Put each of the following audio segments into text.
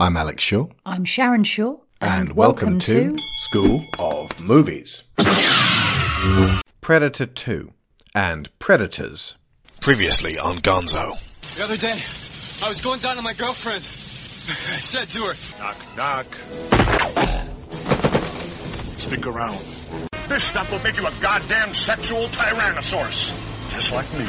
I'm Alex Shaw. I'm Sharon Shaw. And, welcome, to, School of Movies. Predator 2 and Predators. Previously on Gonzo. The other day, I was going down to my girlfriend. I said to her, Knock, knock. Stick around. This stuff will make you a goddamn sexual tyrannosaurus. Just like me.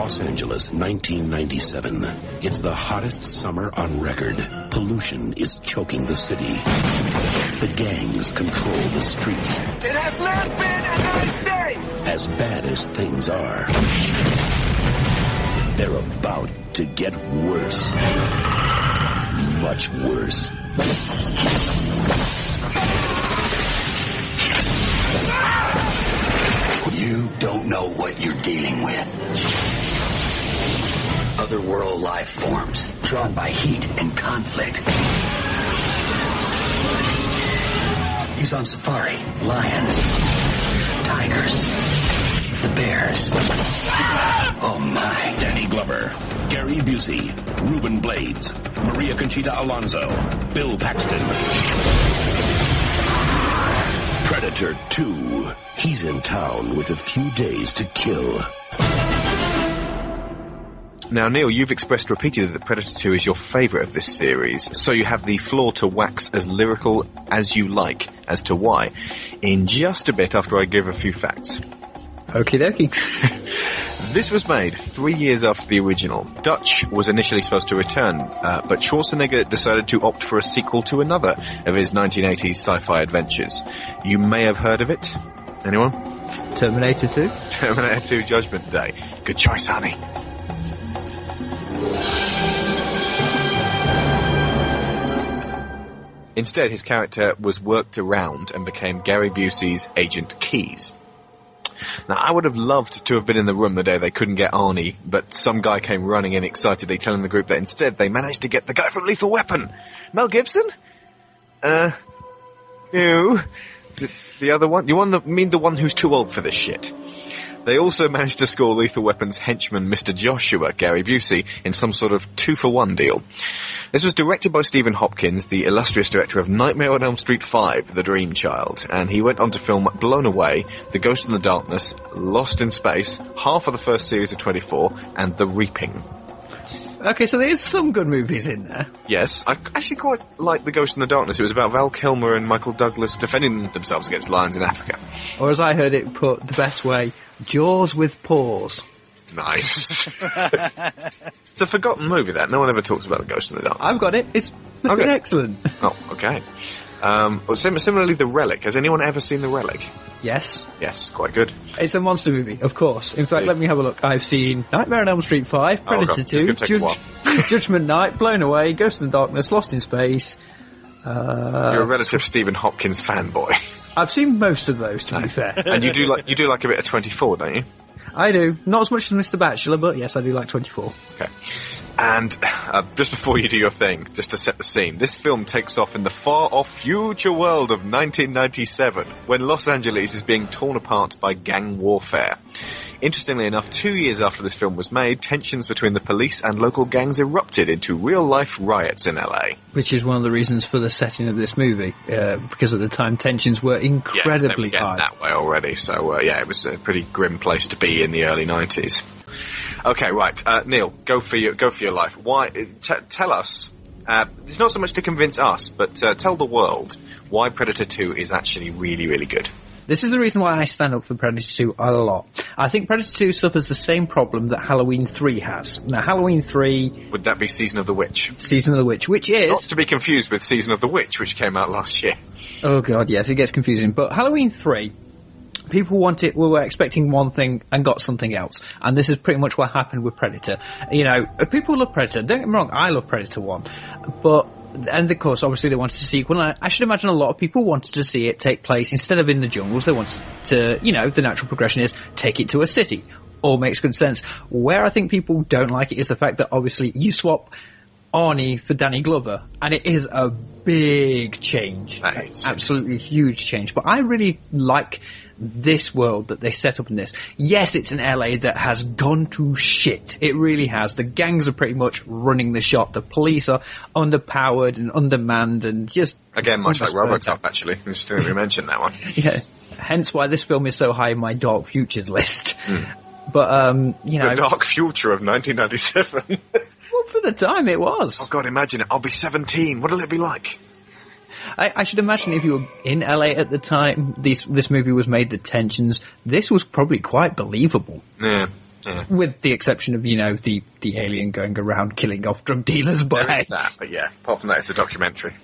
Los Angeles, 1997. It's the hottest summer on record. Pollution is choking the city. The gangs control the streets. It has not been a nice day! As bad as things are, they're about to get worse. Much worse. You don't know what you're dealing with. Otherworld life forms, drawn by heat and conflict. He's on safari. Lions. Tigers. The bears. Oh my. Danny Glover, Gary Busey, Ruben Blades, Maria Conchita Alonso, Bill Paxton. Predator 2. He's in town with a few days to kill. Now, Neil, you've expressed repeatedly that Predator 2 is your favourite of this series, so you have the floor to wax as lyrical as you like as to why. In just a bit after I give a few facts. Okie dokie. This was made three years after the original. Dutch was initially supposed to return, uh, but Schwarzenegger decided to opt for a sequel to another of his 1980s sci-fi adventures. You may have heard of it. Anyone? Terminator 2? Terminator 2 Judgment Day. Good choice, honey. Instead, his character was worked around and became Gary Busey's Agent Keys. Now, I would have loved to have been in the room the day they couldn't get Arnie, but some guy came running in excitedly telling the group that instead they managed to get the guy from Lethal Weapon. Mel Gibson? Uh, you? The, the other one? You want the, mean the one who's too old for this shit? They also managed to score Lethal Weapon's henchman, Mr. Joshua, Gary Busey, in some sort of two-for-one deal. This was directed by Stephen Hopkins, the illustrious director of Nightmare on Elm Street 5, The Dream Child, and he went on to film Blown Away, The Ghost in the Darkness, Lost in Space, half of the first series of 24, and The Reaping. Okay, so there's some good movies in there. Yes, I actually quite like The Ghost in the Darkness. It was about Val Kilmer and Michael Douglas defending themselves against lions in Africa. Or as I heard it put the best way, Jaws with paws. Nice. it's a forgotten movie that. No one ever talks about The Ghost in the Darkness. I've got it. It's Okay. excellent. Oh, okay. Um, sim- similarly, The Relic. Has anyone ever seen The Relic? Yes. Yes, quite good. It's a monster movie, of course. In fact, let me have a look. I've seen Nightmare on Elm Street 5, Oh, Predator God. It's 2, gonna take a while. Judgment Night, Blown Away, Ghost in the Darkness, Lost in Space. Uh, You're a relative Stephen Hopkins fanboy, I've seen most of those, to be fair. and you do like you do like a bit of 24, don't you? I do. Not as much as Mr. Bachelor, but yes, I do like 24. Okay. And uh, just before you do your thing, just to set the scene, this film takes off in the far-off future world of 1997, when Los Angeles is being torn apart by gang warfare. Interestingly enough, two years after this film was made, tensions between the police and local gangs erupted into real-life riots in LA. Which is one of the reasons for the setting of this movie, uh, because at the time tensions were Yeah, they were incredibly high. that way already. So uh, yeah, it was a pretty grim place to be in the early nineties. Okay, right, uh, Neil, go for your go for your life. Why? T- tell us. Uh, it's not so much to convince us, but uh, tell the world why Predator Two is actually really, really good. This is the reason why I stand up for Predator 2 a lot. I think Predator 2 suffers the same problem that Halloween 3 has. Now, Halloween 3, Would that be Season of the Witch? Season of the Witch, which is... Not to be confused with Season of the Witch, which came out last year. Oh god, yes, it gets confusing. But Halloween 3, people wanted, we were expecting one thing and got something else. And this is pretty much what happened with Predator. You know, people love Predator. Don't get me wrong, I love Predator 1. But, and of course, obviously they wanted a sequel. And I, I should imagine a lot of people wanted to see it take place instead of in the jungles. They wanted to, you know, the natural progression is take it to a city. All makes good sense. Where I think people don't like it is the fact that obviously you swap Arnie for Danny Glover, and it is a big change, absolutely huge change. But I really like this world that they set up in this. Yes, it's an LA that has gone to shit. It really has. The gangs are pretty much running the shop. The police are underpowered and undermanned and just Again, much like Robocop, actually. I just didn't mention that one. yeah. Hence why this film is so high in my dark futures list. But um, you know. The dark future of 1997. well, for the time it was. oh god, imagine it. I'll be 17. What'll it be like? I, I should imagine if you were in LA at the time, this this movie was made. The tensions. This was probably quite believable, Yeah. Yeah. with the exception of you know the the alien going around killing off drug dealers. But There is that, but yeah. Apart from that, it's a documentary.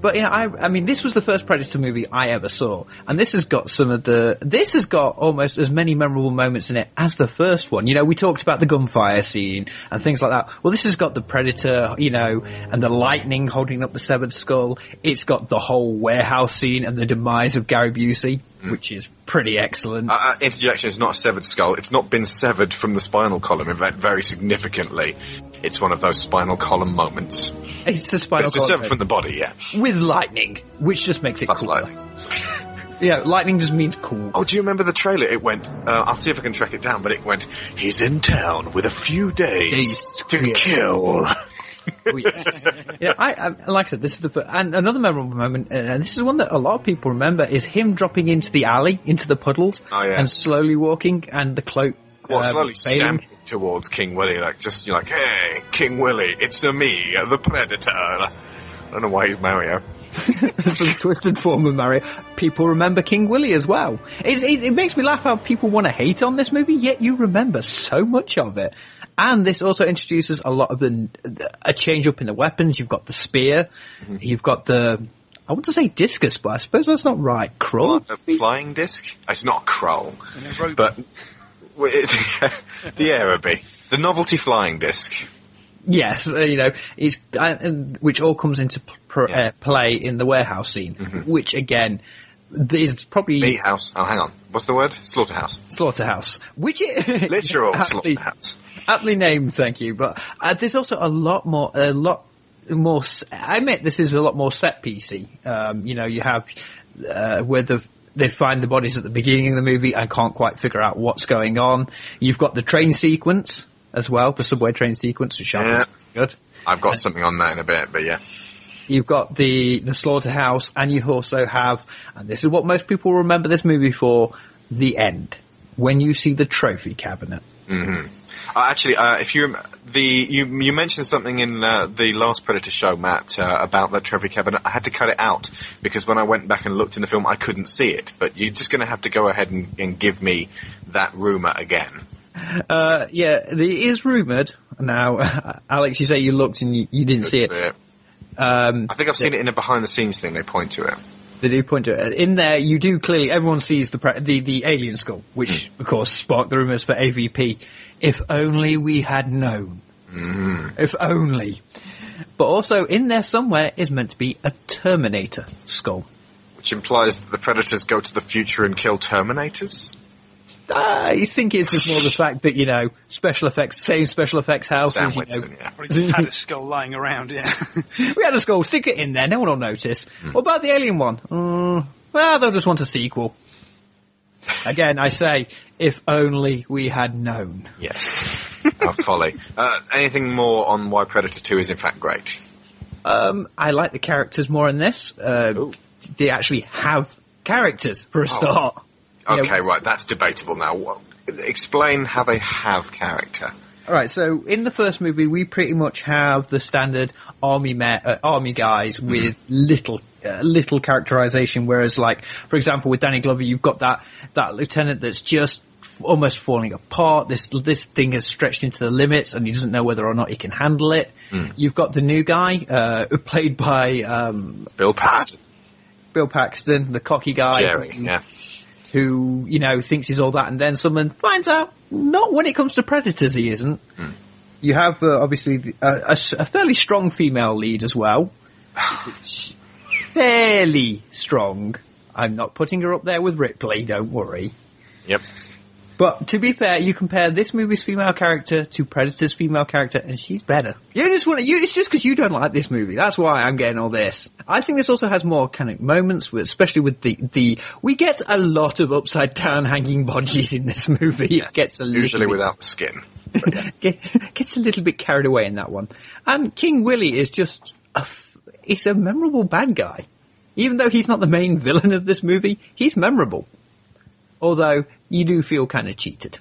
But you know, I, I mean, this was the first Predator movie I ever saw, and this has got some of the. This has got almost as many memorable moments in it as the first one. You know, we talked about the gunfire scene and things like that. Well, this has got the Predator, you know, and the lightning holding up the severed skull. It's got the whole warehouse scene and the demise of Gary Busey, which is pretty excellent. Uh, uh, interjection is not a severed skull. It's not been severed from the spinal column. In fact, very significantly, it's one of those spinal column moments. it's the spinal It's severed from the body, yeah. with lightning, which just makes it Plus cool. lightning. Yeah, lightning just means cool. Oh, do you remember the trailer? It went, uh, I'll see if I can track it down, but it went, he's in town with a few days to kill. Oh, yes. yeah, I, I like I said, this is the fir- and another memorable moment, uh, and this is one that a lot of people remember, is him dropping into the alley, into the puddles, Oh, yeah. and slowly walking, and the cloak. Well, uh, slowly failing. stamping towards King Willie, like, just, you're like, hey, King Willie, it's a me, the Predator. I don't know why he's Mario. some twisted form of Mario. People remember King Willie as well. It, it, it makes me laugh how people want to hate on this movie, yet you remember so much of it. And this also introduces a lot of the a change up in the weapons. You've got the spear, Mm-hmm. you've got the I want to say discus, but I suppose that's not right. Crawl. A flying disc? It's not a crow, but it, the Aerobie, the novelty flying disc. Yes, uh, you know, it's uh, which all comes into pr- Yeah. uh, play in the warehouse scene, which again is probably Meat house. Oh, hang on. What's the word? Slaughterhouse. slaughterhouse, which is Literal aptly, slaughterhouse. Aptly named. Thank you, but uh, there's also a lot more, a lot more. I admit this is a lot more set piecey. Um, you know, you have uh, where the they find the bodies at the beginning of the movie and can't quite figure out what's going on. You've got the train sequence as well, the subway train sequence, which Yeah. is good. I've got something on that in a bit, but yeah. You've got the the slaughterhouse, and you also have, and this is what most people remember this movie for: the end when you see the trophy cabinet. Uh, actually, uh, if you the you you mentioned something in uh, the last Predator show, Matt, uh, about that trophy cabinet. I had to cut it out because when I went back and looked in the film, I couldn't see it. But you're just going to have to go ahead and, and give me that rumor again. Uh, yeah, it is rumored. Now, Alex, you say you looked and you, you didn't see it. Yeah. Um, I think I've seen it in a behind the scenes thing. They point to it. They do point to it. In there, you do clearly, everyone sees the pre- the, the alien skull, which hmm. of course sparked the rumors for AVP. If only we had known. Hmm. If only. But also in there somewhere is meant to be a Terminator skull. Which implies that the Predators go to the future and kill Terminators? I think it's just more the fact that, you know, special effects, same special effects house. Sam as, you know, yeah. Probably just had a skull lying around, yeah. we had a skull, stick it in there, no one will notice. What about the alien one? Uh, well, they'll just want a sequel. Again, I say, if only we had known. Yes. Our folly. Uh, anything more on why Predator 2 is in fact great? Um, I like the characters more in this. Uh, they actually have characters for a start. You know, Okay, right, that's debatable now. What, explain how they have character. All right, so in the first movie, we pretty much have the standard army ma- uh, army guys with little uh, little characterization. Whereas, like for example, with Danny Glover, you've got that that lieutenant that's just almost falling apart. This this thing has stretched into the limits, and he doesn't know whether or not he can handle it. You've got the new guy, uh, played by um, Bill Paxton. Bill Paxton, the cocky guy, Jerry, yeah. Who you know thinks he's all that, and then someone finds out not when it comes to predators he isn't. You have uh, obviously the- a, a fairly strong female lead as well, fairly strong. I'm not putting her up there with Ripley, don't worry. Yep. But to be fair, you compare this movie's female character to Predator's female character, and she's better. You just want to, you. It's just because you don't like this movie. That's why I'm getting all this. I think this also has more kind of moments, with, especially with the the. We get a lot of upside down hanging bodies in this movie. It gets a Usually bit, without the skin. gets a little bit carried away in that one. And King Willie is just a. f- He's a memorable bad guy. Even though he's not the main villain of this movie, he's memorable. Although you do feel kind of cheated.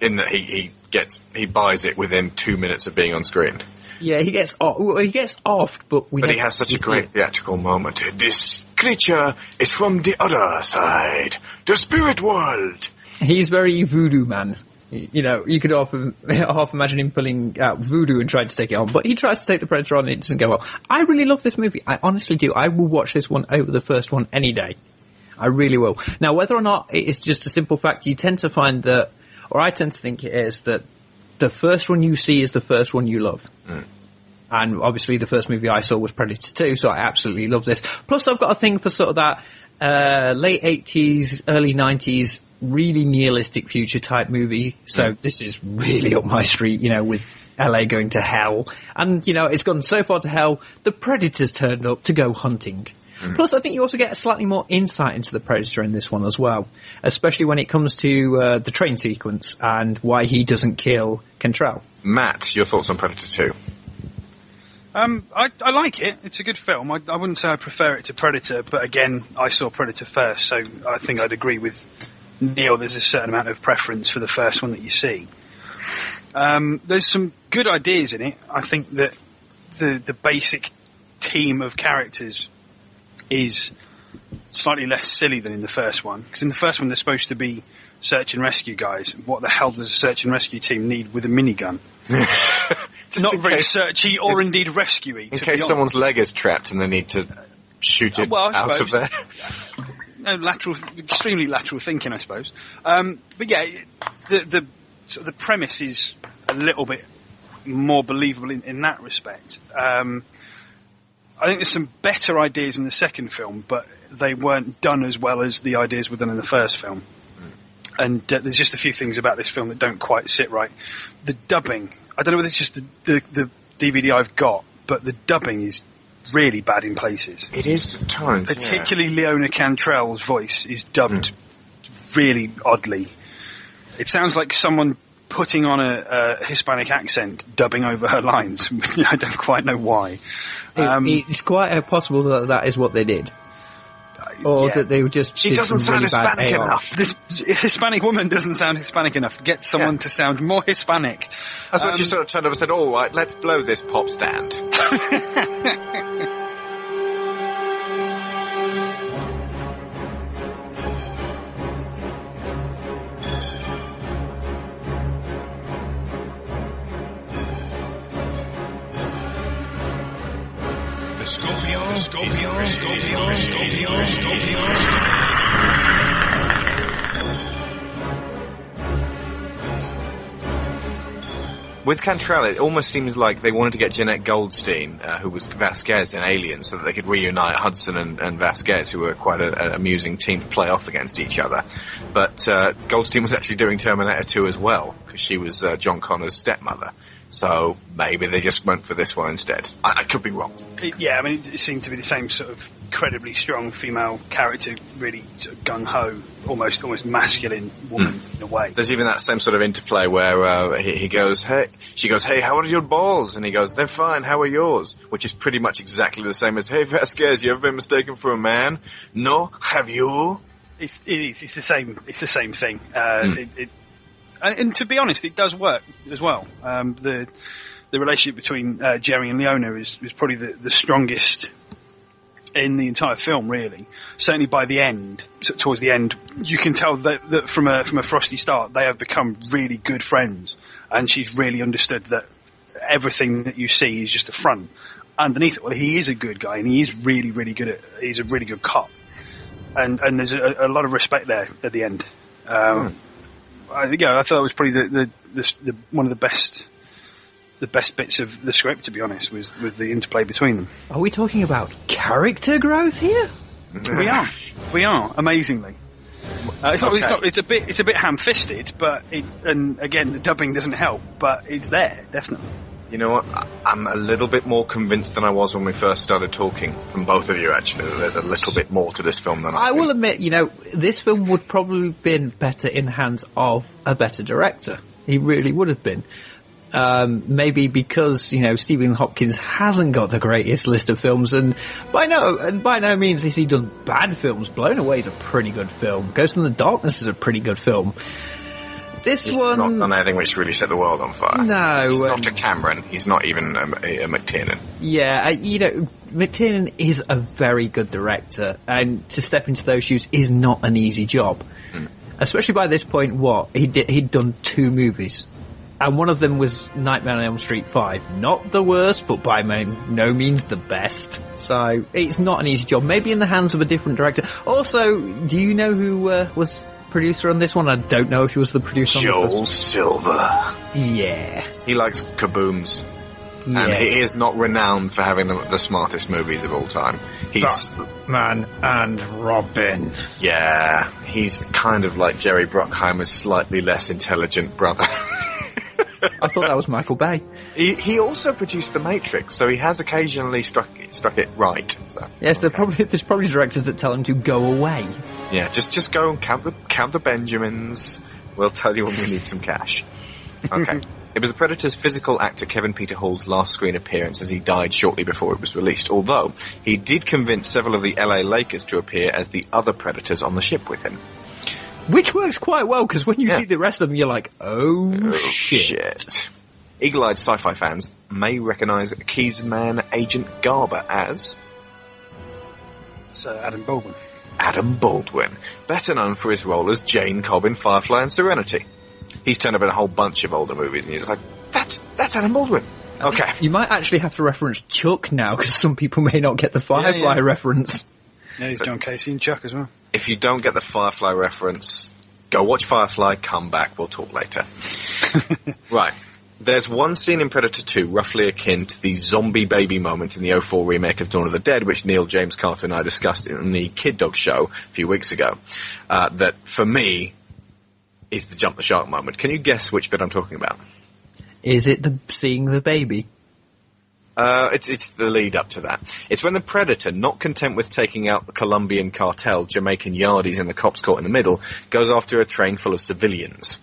In that he, he gets he buys it within two minutes of being on screen. Yeah, he gets off. Well, he gets off, but. But he has such a great it. theatrical moment. This creature is from the other side, the spirit world. He's very voodoo man. You know, you could often half imagine him pulling out voodoo and trying to take it on, but he tries to take the Predator on and it doesn't go well. I really love this movie. I honestly do. I will watch this one over the first one any day. I really will. Now, whether or not it is just a simple fact, you tend to find that, or I tend to think it is that the first one you see is the first one you love. And obviously the first movie I saw was Predator 2, so I absolutely love this. Plus I've got a thing for sort of that, uh, late 80s, early 90s, really nihilistic future type movie. So this is really up my street, you know, with LA going to hell. And, you know, it's gone so far to hell, the Predators turned up to go hunting. Plus, I think you also get a slightly more insight into the Predator in this one as well, especially when it comes to uh, the train sequence and why he doesn't kill Cantrell. Matt, your thoughts on Predator 2? Um, I, I like it. It's a good film. I, I wouldn't say I prefer it to Predator, but again, I saw Predator first, so I think I'd agree with Neil. There's a certain amount of preference for the first one that you see. Um, there's some good ideas in it. I think that the the basic team of characters is slightly less silly than in the first one. Because in the first one, they're supposed to be search and rescue guys. What the hell does a search and rescue team need with a minigun? Not very case- searchy or indeed rescuey. In case someone's leg is trapped and they need to shoot it Well, out of there. no, lateral, extremely lateral thinking, I suppose. Um, but yeah, the the of the premise is a little bit more believable in, in that respect. Um, I think there's some better ideas in the second film, but they weren't done as well as the ideas were done in the first film. And uh, there's just a few things about this film that don't quite sit right. The dubbing, I don't know whether it's just the, the, the DVD I've got, but the dubbing is really bad in places. It is at times. yeah. Particularly Leona Cantrell's voice is dubbed really oddly. It sounds like someone putting on a, a Hispanic accent, dubbing over her lines. I don't quite know why. It- Um, it's quite uh, possible that that is what they did. Or yeah. that they were just She doesn't sound really Hispanic enough. This Hispanic woman doesn't sound Hispanic enough. Get someone Yeah. to sound more Hispanic. That's what she Um, sort of turned over and said, all right, let's blow this pop stand. With Cantrell, it almost seems like they wanted to get Jenette Goldstein, uh, who was Vasquez in Alien, so that they could reunite Hudson and, and Vasquez, who were quite an amusing team to play off against each other. But uh, Goldstein was actually doing Terminator 2 as well, because she was uh, John Connor's stepmother. So maybe they just went for this one instead. I, I could be wrong. It- yeah, I mean, it, it seemed to be the same sort of incredibly strong female character, really sort of gung ho, almost almost masculine woman in a way. There's even that same sort of interplay where uh, he, he goes, "Hey," she goes, "Hey, how are your balls?" And he goes, "They're fine. How are yours?" Which is pretty much exactly the same as, "Hey, Vasquez, you ever been mistaken for a man? No, have you?" It's it is. It's the same. It's the same thing. Uh, it, it, and, and to be honest, it does work as well. Um, the the relationship between uh, Jerry and Leona is, is probably the, the strongest in the entire film. Really, certainly by the end, towards the end, you can tell that, that from a from a frosty start, they have become really good friends, and she's really understood that everything that you see is just a front. Underneath it, well, he is a good guy, and he is really, really good at. He's a really good cop and and there's a, a lot of respect there at the end. Um, I yeah, I thought it was probably the, the, the, the one of the best the best bits of the script. To be honest, was was the interplay between them. Are we talking about character growth here? we are, we are amazingly. Uh, it's, not, it's not. It's a bit. It's a bit ham-fisted, but it, and again, the dubbing doesn't help. But it's there, definitely. You know what? I'm a little bit more convinced than I was when we first started talking from both of you, actually. that There's a little bit more to this film than I, I think. will admit, you know, this film would probably have been better in the hands of a better director. He really would have been. Um, maybe because, you know, Stephen Hopkins hasn't got the greatest list of films and by no, and by no means has he done bad films. Blown Away is a pretty good film. Ghost in the Darkness is a pretty good film. This He's one, not done anything which really set the world on fire. No, He's um, not a Cameron. He's not even a, a, a McTiernan. Yeah, uh, you know, McTiernan is a very good director, and to step into those shoes is not an easy job. Especially by this point, what he did, he'd done two movies, and one of them was Nightmare on Elm Street Five. Not the worst, but by no means the best. So it's not an easy job. Maybe in the hands of a different director. Also, do you know who uh, was producer on this one? I don't know if he was the producer. on the Joel Silver. Yeah. He likes kabooms. And he is not renowned for having the, the smartest movies of all time. He's, Man and Robin. yeah, he's kind of like Jerry Bruckheimer's slightly less intelligent brother. I thought that was Michael Bay. he, he also produced The Matrix, so he has occasionally struck it, struck it right. So, Yes, there probably there's probably directors that tell him to go away. yeah, just just go and count the count the Benjamins. We'll tell you when we need some cash. Okay. It was the Predator's physical actor Kevin Peter Hall's last screen appearance as he died shortly before it was released, although he did convince several of the LA Lakers to appear as the other Predators on the ship with him. Which works quite well because when you Yeah. see the rest of them, you're like, oh, Oh, shit. shit. Eagle-eyed sci-fi fans may recognize Keys man Agent Garber as Sir Adam Baldwin. Adam Baldwin, better known for his role as Jayne Cobb in Firefly and Serenity. He's turned up in a whole bunch of older movies, and you're just like, that's that's Adam Baldwin. Okay. You might actually have to reference Chuck now because some people may not get the Firefly yeah. reference. Yeah, he's John Casey and Chuck as well. If you don't get the Firefly reference, go watch Firefly, come back, we'll talk later. right. There's one scene in Predator 2 roughly akin to the zombie baby moment in the 04 remake of Dawn of the Dead, which Neil James Carter and I discussed in the Kid Dog show a few weeks ago. Uh, that, for me, is the jump the shark moment. Can you guess which bit I'm talking about? Is it the seeing the baby? Uh, it's it's the lead up to that. It's when the Predator, not content with taking out the Colombian cartel, Jamaican Yardies, and the cops caught in the middle, goes after a train full of civilians.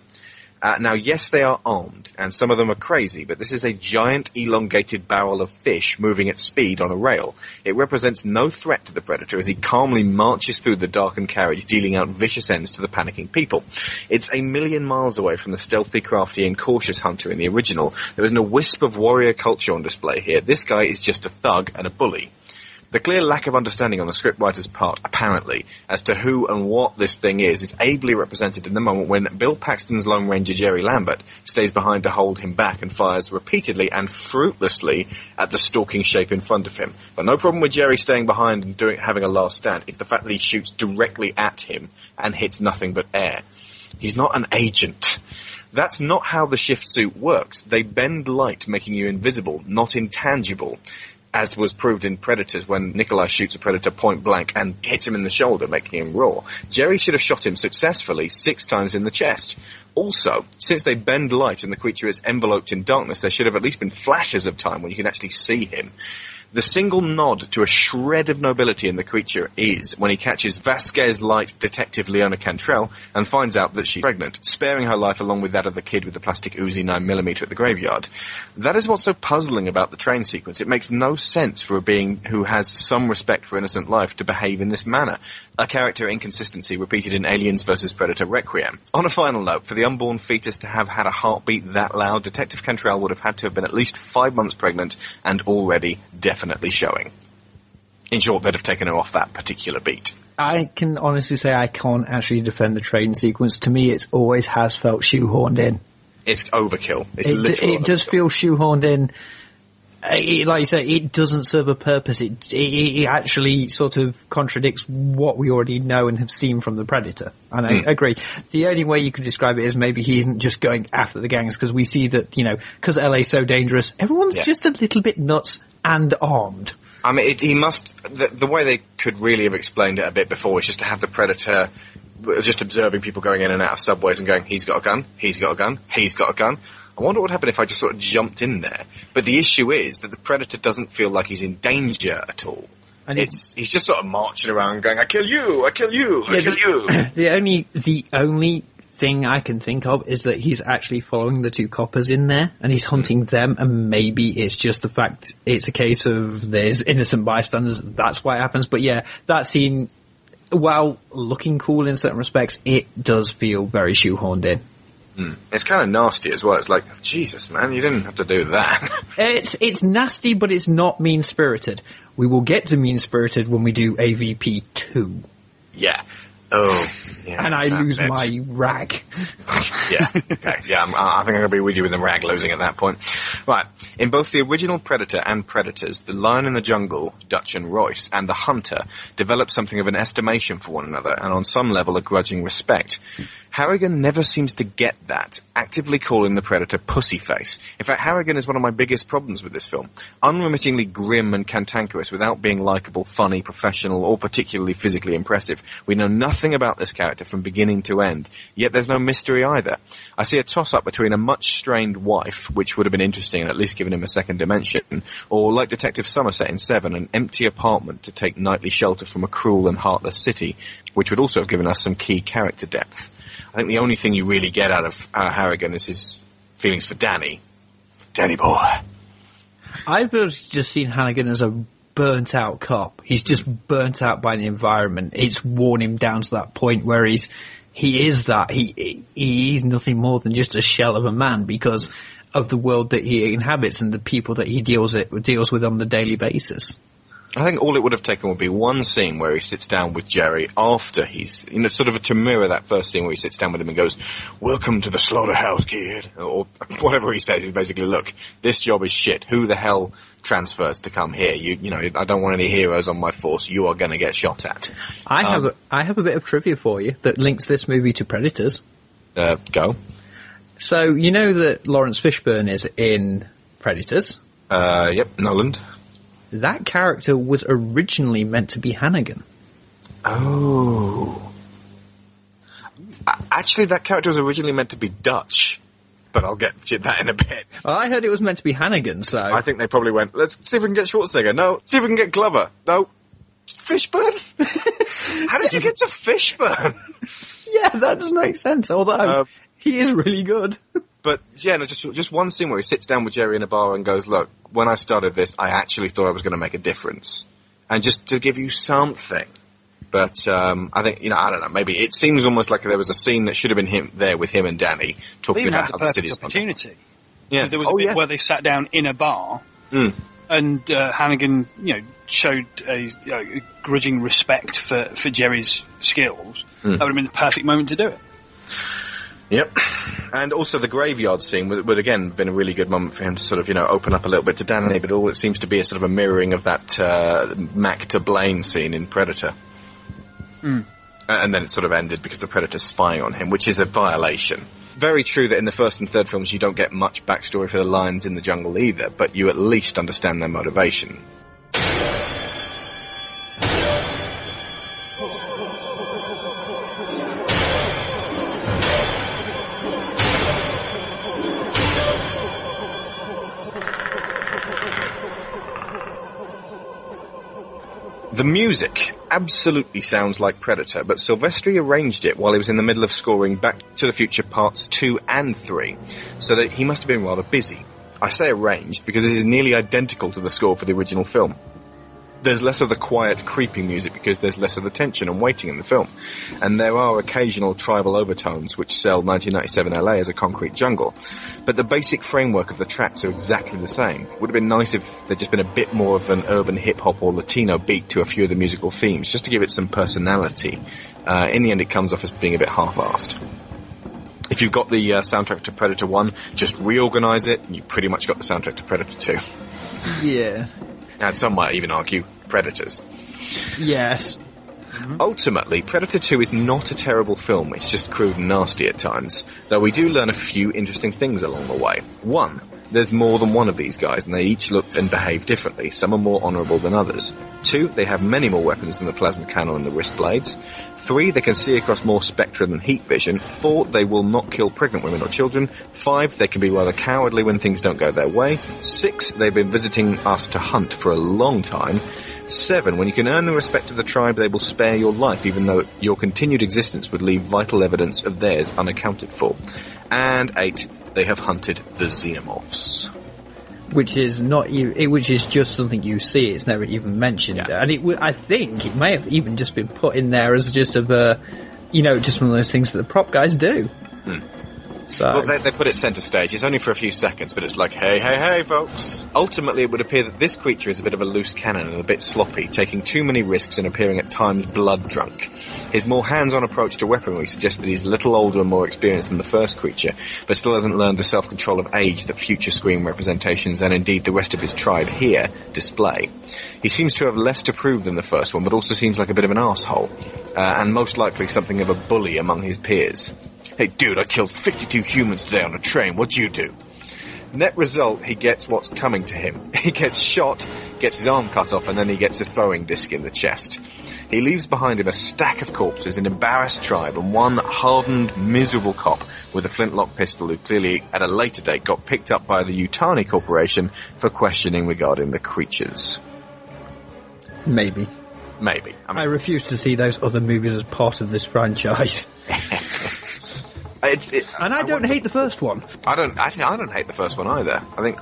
Uh, now, yes, they are armed, and some of them are crazy, but this is a giant elongated barrel of fish moving at speed on a rail. It represents no threat to the Predator as he calmly marches through the darkened carriage, dealing out vicious ends to the panicking people. It's a million miles away from the stealthy, crafty, and cautious hunter in the original. There isn't a wisp of warrior culture on display here. This guy is just a thug and a bully. The clear lack of understanding on the scriptwriter's part, apparently, as to who and what this thing is, is ably represented in the moment when Bill Paxton's Lone Ranger Jerry Lambert stays behind to hold him back and fires repeatedly and fruitlessly at the stalking shape in front of him. But no problem with Jerry staying behind and doing having a last stand. It's the fact that he shoots directly at him and hits nothing but air. He's not an agent. That's not how the shift suit works. They bend light, making you invisible, not intangible as was proved in Predators when Nikolai shoots a Predator point blank and hits him in the shoulder, making him roar. Jerry should have shot him successfully six times in the chest. Also, since they bend light and the creature is enveloped in darkness, there should have at least been flashes of time when you can actually see him. The single nod to a shred of nobility in the creature is when he catches Vasquez Light detective Leona Cantrell and finds out that she's pregnant, sparing her life along with that of the kid with the plastic Uzi 9mm at the graveyard. That is what's so puzzling about the train sequence. It makes no sense for a being who has some respect for innocent life to behave in this manner. A character inconsistency repeated in Aliens vs. Predator Requiem. On a final note, for the unborn fetus to have had a heartbeat that loud, Detective Cantrell would have had to have been at least five months pregnant and already definitely showing. In short, they'd have taken her off that particular beat. I can honestly say I can't actually defend the train sequence. To me, it always has felt shoehorned in. It's overkill. It's it, literal it does feel shoehorned in. It, like you say, it doesn't serve a purpose. It, it it actually sort of contradicts what we already know and have seen from the Predator. And I Hmm. agree. The only way you could describe it is maybe he isn't just going after the gangs because we see that you know because LA's so dangerous, everyone's Yeah. just a little bit nuts and armed. I mean, it, he must. The, the way they could really have explained it a bit before is just to have the predator just observing people going in and out of subways and going, he's got a gun, he's got a gun, he's got a gun. I wonder what would happen if I just sort of jumped in there. But the issue is that the predator doesn't feel like he's in danger at all. And it's he's just sort of marching around going, "I kill you, I kill you, I kill the, you." The only the only thing I can think of is that he's actually following the two coppers in there and he's hunting them and maybe it's just the fact it's a case of there's innocent bystanders, that's why it happens. But yeah, that scene, while looking cool in certain respects, it does feel very shoehorned in. Mm. It's kind of nasty as well. It's like, Jesus, man, you didn't have to do that. it's it's nasty, but it's not mean spirited. We will get to mean spirited when we do AVP two. Yeah, Oh, yeah, and I lose my rag. yeah, okay, yeah. I'm, i think I'm going to be with you with the rag losing at that point. Right. In both the original Predator and Predators, the lion in the jungle, Dutch and Royce, and the hunter develop something of an estimation for one another, and on some level a grudging respect. Harrigan never seems to get that, actively calling the Predator pussyface. In fact, Harrigan is one of my biggest problems with this film. Unremittingly grim and cantankerous without being likable, funny, professional, or particularly physically impressive. We know nothing about this character from beginning to end, yet there's no mystery either. I see a toss-up between a much strained wife, which would have been interesting and at least given him a second dimension, or like Detective Somerset in Seven, an empty apartment to take nightly shelter from a cruel and heartless city, which would also have given us some key character depth. I think the only thing you really get out of uh, Harrigan is his feelings for Danny. Danny boy. I've just seen Harrigan as a burnt out cop. He's just burnt out by the environment. It's worn him down to that point where he's he is that he he is nothing more than just a shell of a man because of the world that he inhabits and the people that he deals it deals with on the daily basis. I think all it would have taken would be one scene where he sits down with Jerry after he's, you know, sort of to mirror that first scene where he sits down with him and goes, "Welcome to the slaughterhouse, kid," or whatever he says. Is basically, look, this job is shit. Who the hell transfers to come here? You, you know, I don't want any heroes on my force. You are going to get shot at. I um, have, a, I have a bit of trivia for you that links this movie to Predators. Uh, go. So you know that Laurence Fishburne is in Predators. Uh, yep, Noland that character was originally meant to be Hannigan. Oh. Actually, that character was originally meant to be Dutch, but I'll get to that in a bit. Well, I heard it was meant to be Hannigan, so. I think they probably went, let's see if we can get Schwarzenegger. No. See if we can get Glover. No. Fishburne? How did you get to Fishburne? yeah, that does make sense, although um, he is really good. but yeah, no, just just one scene where he sits down with Jerry in a bar and goes, "Look, when I started this, I actually thought I was going to make a difference, and just to give you something." But um, I think you know, I don't know. Maybe it seems almost like there was a scene that should have been him there with him and Danny talking about the city's opportunity. Yeah, there was oh, a bit yeah. where they sat down in a bar, mm. and uh, Hannigan, you know, showed a, a, grudging respect for for Jerry's skills. Mm. That would have been the perfect moment to do it. Yep. And also the graveyard scene would, would, again been a really good moment for him to sort of, you know, open up a little bit to Danny, but all it seems to be a sort of a mirroring of that uh, Mac to Blain scene in Predator. Mm. And then it sort of ended because the Predator's spying on him, which is a violation. Very true that in the first and third films you don't get much backstory for the lions in the jungle either, but you at least understand their motivation. The music absolutely sounds like Predator, but Silvestri arranged it while he was in the middle of scoring Back to the Future Parts 2 and 3, so that he must have been rather busy. I say arranged because it is nearly identical to the score for the original film there's less of the quiet, creeping music because there's less of the tension and waiting in the film. And there are occasional tribal overtones which sell 1997 LA as a concrete jungle. But the basic framework of the tracks are exactly the same. Would have been nice if there'd just been a bit more of an urban hip hop or Latino beat to a few of the musical themes, just to give it some personality. Uh, in the end, it comes off as being a bit half-assed. If you've got the uh, soundtrack to Predator 1, just reorganize it, and you pretty much got the soundtrack to Predator 2. Yeah, and some might even argue Predators. Yes. Mm-hmm. Ultimately, Predator 2 is not a terrible film, it's just crude and nasty at times, though we do learn a few interesting things along the way. One, there's more than one of these guys, and they each look and behave differently. Some are more honourable than others. Two, they have many more weapons than the plasma cannon and the wrist blades. Three, they can see across more spectra than heat vision. Four, they will not kill pregnant women or children. Five, they can be rather cowardly when things don't go their way. Six, they've been visiting us to hunt for a long time. Seven, when you can earn the respect of the tribe, they will spare your life, even though your continued existence would leave vital evidence of theirs unaccounted for. And eight, they have hunted the xenomorphs. Which is not, e- which is just something you see. It's never even mentioned, Yeah. and it. I think it may have even just been put in there as just of a, you know, just one of those things that the prop guys do. Hmm. So Well, they, they put it centre stage. It's only for a few seconds, but it's like, hey, hey, hey, folks. Ultimately, it would appear that this creature is a bit of a loose cannon and a bit sloppy, taking too many risks and appearing at times blood drunk. His more hands-on approach to weaponry suggests that he's a little older and more experienced than the first creature, but still hasn't learned the self-control of age that future screen representations and indeed the rest of his tribe here display. He seems to have less to prove than the first one, but also seems like a bit of an asshole, uh, and most likely something of a bully among his peers. Hey dude, I killed 52 humans today on a train, what'd you do? Net result, he gets what's coming to him. He gets shot, gets his arm cut off, and then he gets a throwing disc in the chest. He leaves behind him a stack of corpses, an embarrassed tribe, and one hardened, miserable cop with a flintlock pistol who clearly, at a later date, got picked up by the Yutani Corporation for questioning regarding the creatures. maybe. Maybe. I I refuse to see those other movies as part of this franchise, it's, it, and I, don't hate the first one. I don't. Actually, I don't hate the first one either. I think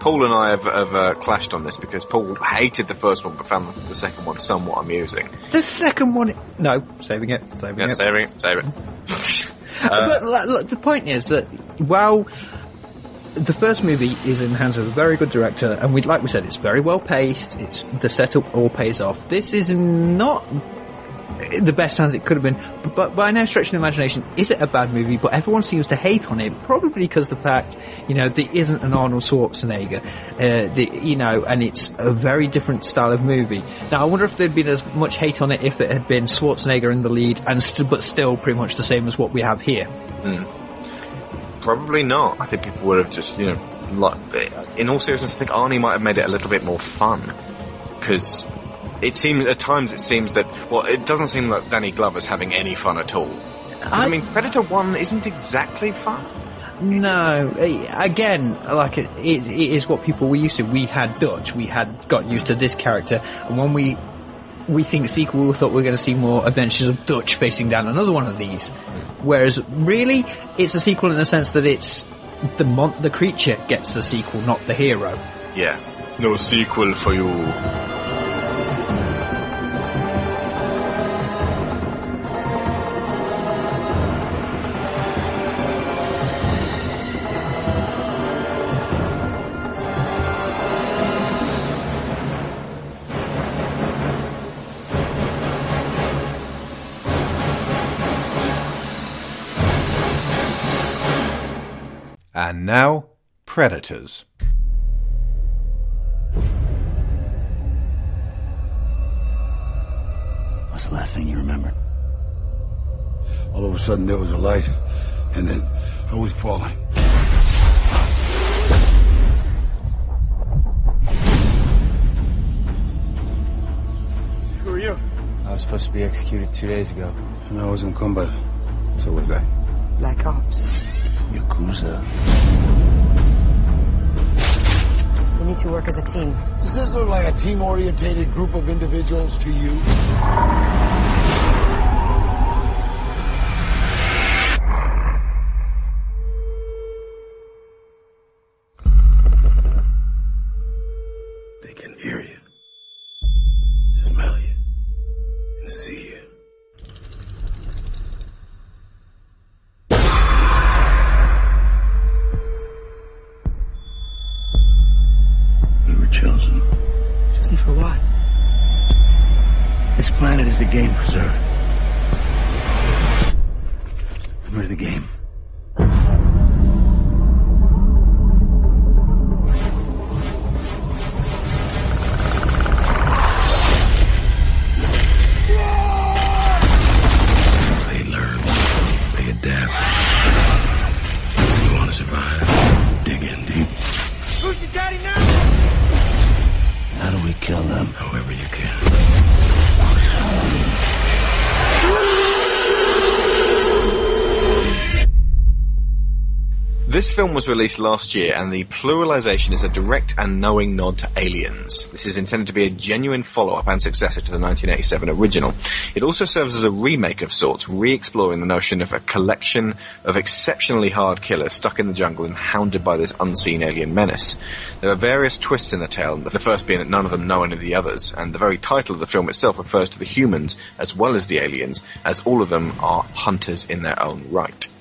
Paul and I have, have uh, clashed on this because Paul hated the first one, but found the second one somewhat amusing. The second one, no, saving it, saving Yeah, it. saving it, save it. but look, look, the point is that while the first movie is in the hands of a very good director, and we, like we said, it's very well paced. It's the setup all pays off. This is not the best hands it could have been, but, by no stretch of the imagination, is it a bad movie? But everyone seems to hate on it, probably because the fact, you know, there isn't an Arnold Schwarzenegger, uh, the, you know, and it's a very different style of movie. Now, I wonder if there'd been as much hate on it if it had been Schwarzenegger in the lead, and st- but still pretty much the same as what we have here. Probably not. I think people would have just, you know, like, in all seriousness, I think Arnie might have made it a little bit more fun. Because it seems, at times it seems that, well, it doesn't seem like Danny Glover's having any fun at all. I, I- mean, Predator 1 isn't exactly fun. No, eh, again, like it, it, it is what people were used to. We had Dutch, we had got used to this character, and when we we think sequel, we thought we are going to see more adventures of Dutch facing down another one of these. Whereas, really, it's a sequel in the sense that it's the mon- the creature gets the sequel, not the hero. Yeah. No sequel for you. And now, Predators. What's the last thing you remember? All of a sudden there was a light, and then I was falling. Who are you? I was supposed to be executed two days ago. And I was in combat. So was I. Black Ops. Yakuza. We need to work as a team. Does this look like a team-orientated group of individuals to you? Film was released last year, and the pluralization is a direct and knowing nod to Aliens. This is intended to be a genuine follow-up and successor to the 1987 original. It also serves as a remake of sorts, re-exploring the notion of a collection of exceptionally hard killers stuck in the jungle and hounded by this unseen alien menace. There are various twists in the tale, the first being that none of them know any of the others, and the very title of the film itself refers to the humans as well as the aliens, as all of them are hunters in their own right.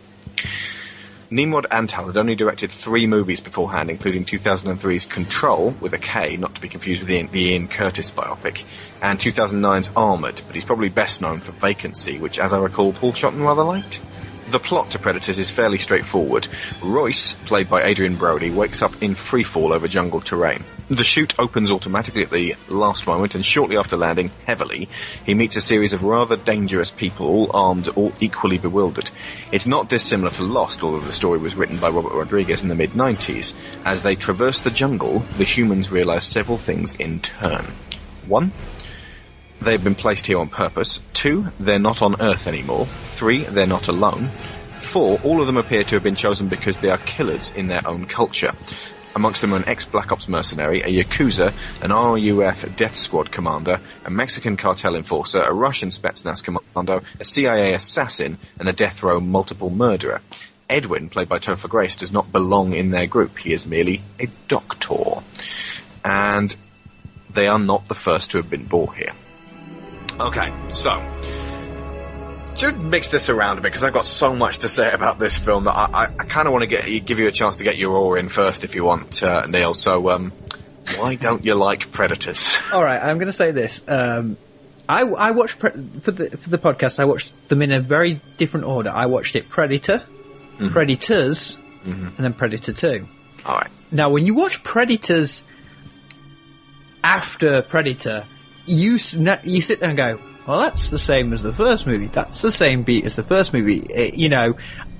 Nimrod Antal had only directed three movies beforehand, including 2003's Control, with a K, not to be confused with the Ian, Curtis biopic, and 2009's Armored, but he's probably best known for Vacancy, which, as I recall, Paul Shotton rather liked. The plot to Predators is fairly straightforward. Royce, played by Adrien Brody, wakes up in freefall over jungle terrain. The chute opens automatically at the last moment, and shortly after landing heavily, he meets a series of rather dangerous people, all armed, all equally bewildered. It's not dissimilar to Lost, although the story was written by Robert Rodriguez in the mid-90s. As they traverse the jungle, the humans realize several things in turn. One, they've been placed here on purpose. Two, they're not on Earth anymore. Three, they're not alone. Four, all of them appear to have been chosen because they are killers in their own culture. Amongst them are an ex-Black Ops mercenary, a Yakuza, an RUF Death Squad commander, a Mexican cartel enforcer, a Russian Spetsnaz commando, a CIA assassin, and a death row multiple murderer. Edwin, played by Topher Grace, does not belong in their group. He is merely a doctor. And they are not the first to have been brought here. Okay, so should mix this around a bit because I've got so much to say about this film that I, I, I kind of want to get give you a chance to get your oar in first if you want, uh, Neil. So, um, why don't you like Predators? All right, I'm going to say this. Um, I, I watched pre- for the for the podcast. I watched them in a very different order. I watched it Predator, Predators, and then Predator Two. All right. Now, when you watch Predators after Predator, you you sit there and go, "Well, that's the same as the first movie. That's the same beat as the first movie." It- you know,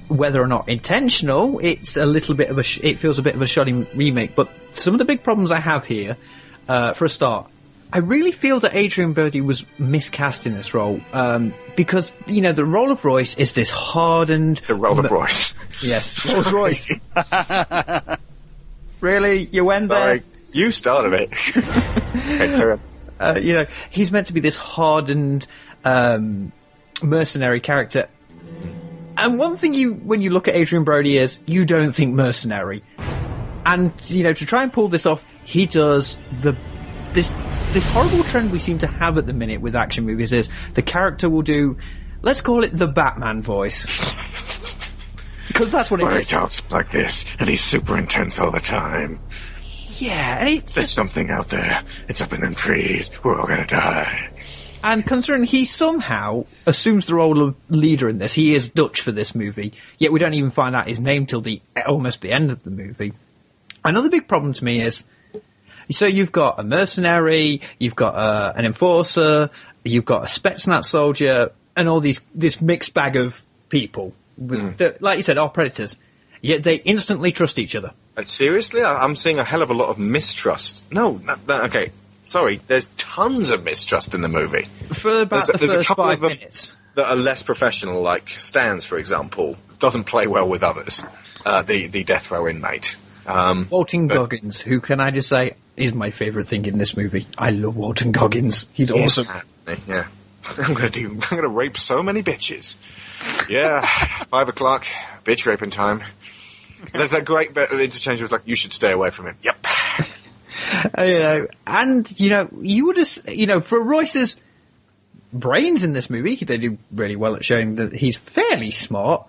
whether or not intentional, it's a little bit of a sh- it feels a bit of a shoddy remake. But some of the big problems I have here, uh, for a start. I really feel that Adrien Brody was miscast in this role um, because you know the role of Royce is this hardened. The role of Royce. Yes, Rolls Royce. really, you went there. Sorry, you started it. okay, carry on. Uh, you know, he's meant to be this hardened um, mercenary character. And one thing you, when you look at Adrien Brody, is you don't think mercenary. And you know, to try and pull this off, he does the this this horrible trend we seem to have at the minute with action movies is the character will do, let's call it the Batman voice. Because that's what it he talks like this, and he's super intense all the time. Yeah, and it's There's something out there. It's up in them trees. We're all gonna die. And considering he somehow assumes the role of leader in this, he is Dutch for this movie, yet we don't even find out his name till the almost the end of the movie. Another big problem to me is, so you've got a mercenary, you've got uh, an enforcer, you've got a Spetsnaz soldier, and all these this mixed bag of people, with that, like you said, are predators. Yet they instantly trust each other. Uh, seriously, I, I'm seeing a hell of a lot of mistrust. No, no, no, okay. Sorry, there's tons of mistrust in the movie. For about There's a- the there's a couple five of them- minutes. that are less professional, like Stans, for example, doesn't play well with others. Uh, the the death row inmate. Um, Walton but- Goggins, who can I just say is my favourite thing in this movie. I love Walton Goggins. He's awesome. Yeah. I'm gonna do. I'm gonna rape so many bitches. Yeah. Five o'clock. Bitch raping time. There's that great bit of interchange was like, you should stay away from him. Yep. Uh, you know, and you know, you would just, you know, for Royce's brains in this movie, they do really well at showing that he's fairly smart.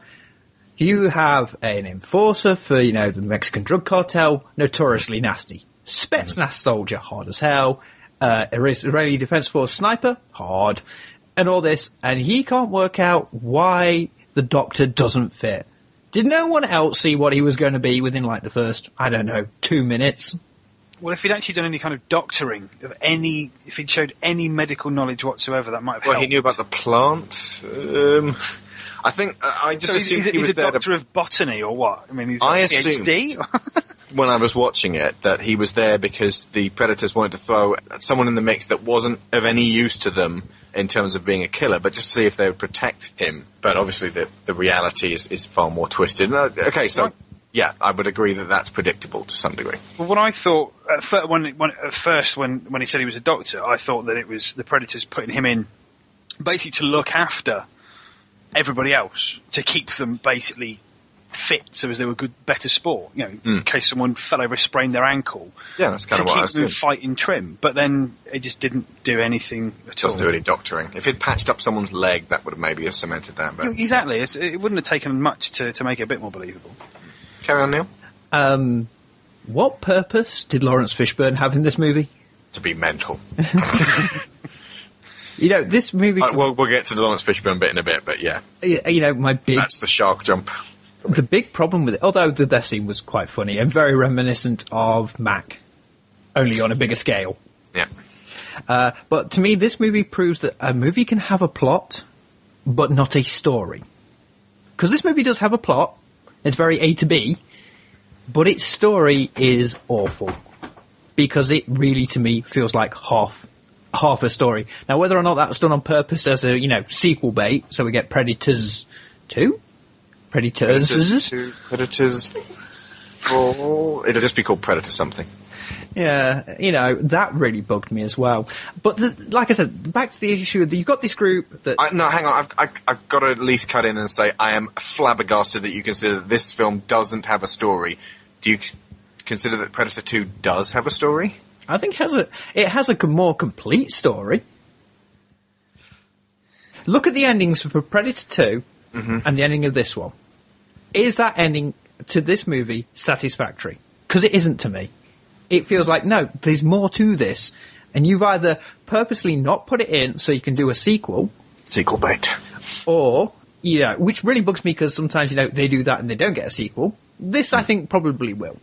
You have an enforcer for, you know, the Mexican drug cartel, notoriously nasty. Spetsnaz soldier, hard as hell. Uh, Israeli Defense Force sniper, hard. And all this, and he can't work out why the doctor doesn't fit. Did no one else see what he was going to be within like the first, I don't know, two minutes? Well, if he'd actually done any kind of doctoring of any, if he'd showed any medical knowledge whatsoever, that might have Well, helped. he knew about the plants. Um, I think uh, I just so assumed he's, a- he he's was a there doctor to. of botany or what? I mean, he's got I a assumed- PhD? when I was watching it that he was there because the predators wanted to throw someone in the mix that wasn't of any use to them in terms of being a killer, but just see if they would protect him. But obviously, the the reality is is far more twisted. Uh, okay, so. Yeah, I would agree that that's predictable to some degree. Well, what I thought at, fir- when, when, at first, when when he said he was a doctor, I thought that it was the predators putting him in basically to look after everybody else to keep them basically fit so as they were good, better sport. You know, mm. in case someone fell over, sprained their ankle. Yeah, that's kind of what I was them fighting trim. But then it just didn't do anything at Doesn't all. do any doctoring. If it patched up someone's leg, that would have maybe have cemented that. But exactly, it's, it wouldn't have taken much to to make it a bit more believable. Carry on, Neil. Um, what purpose did Laurence Fishburne have in this movie? To be mental. you know, this movie. Uh, we'll, we'll get to the Laurence Fishburne bit in a bit, but yeah. You know, my big. That's the shark jump. The big problem with it, although the death scene was quite funny and very reminiscent of Mac, only on a bigger scale. Yeah. Uh, but to me, this movie proves that a movie can have a plot, but not a story. Because this movie does have a plot, it's very A to B, but its story is awful. Because it really, to me, feels like half, half a story. Now, whether or not that's done on purpose as a, you know, sequel bait, so we get Predators 2? Predators? Predators 2, Predators 4, it'll just be called Predator something. Yeah, you know, that really bugged me as well. But the, like I said, back to the issue, of you've got this group that... I, no, hang on, I've, I, I've got to at least cut in and say I am flabbergasted that you consider that this film doesn't have a story. Do you consider that Predator 2 does have a story? I think it has a, it has a more complete story. Look at the endings for Predator 2 mm-hmm. and the ending of this one. Is that ending to this movie satisfactory? Because it isn't to me it feels like, no, there's more to this. And you've either purposely not put it in so you can do a sequel. Sequel bait. Or, you know, which really bugs me because sometimes, you know, they do that and they don't get a sequel. This, I think, probably will.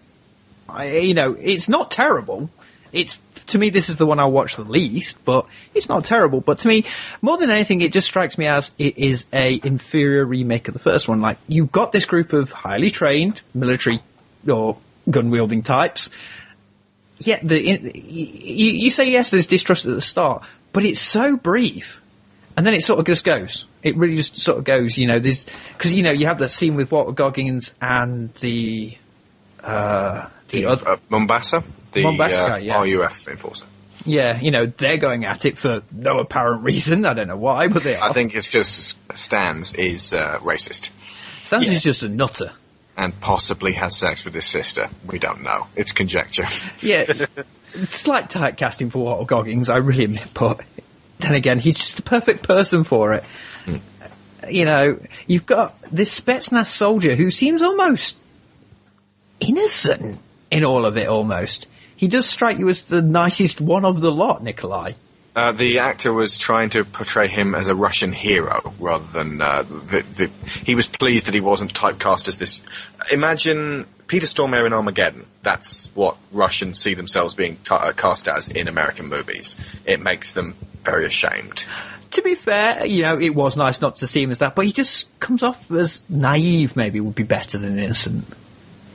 I, you know, it's not terrible. It's, to me, this is the one I'll watch the least, but it's not terrible. But to me, more than anything, it just strikes me as it is a inferior remake of the first one. Like, you've got this group of highly trained military or gun wielding types yeah, the, you, you say yes, there's distrust at the start, but it's so brief. And then it sort of just goes. It really just sort of goes, you know, there's, cause you know, you have that scene with Walton Goggins and the, uh, the, the other, uh, Mombasa? The, Mombasa, uh, yeah. RUF enforcer. Yeah, you know, they're going at it for no apparent reason. I don't know why, but they are. I think it's just Stans is, uh, racist. Stans yeah. is just a nutter and possibly has sex with his sister. We don't know. It's conjecture. Yeah, slight typecasting for Walter Goggins, I really admit, but then again, he's just the perfect person for it. Mm. You know, you've got this Spetsnaz soldier who seems almost innocent in all of it, almost. He does strike you as the nicest one of the lot, Nikolai. Uh, the actor was trying to portray him as a Russian hero rather than uh, the, the, he was pleased that he wasn't typecast as this. Imagine Peter Stormare in Armageddon. That's what Russians see themselves being t- uh, cast as in American movies. It makes them very ashamed. To be fair, you know, it was nice not to see him as that, but he just comes off as naive. Maybe would be better than innocent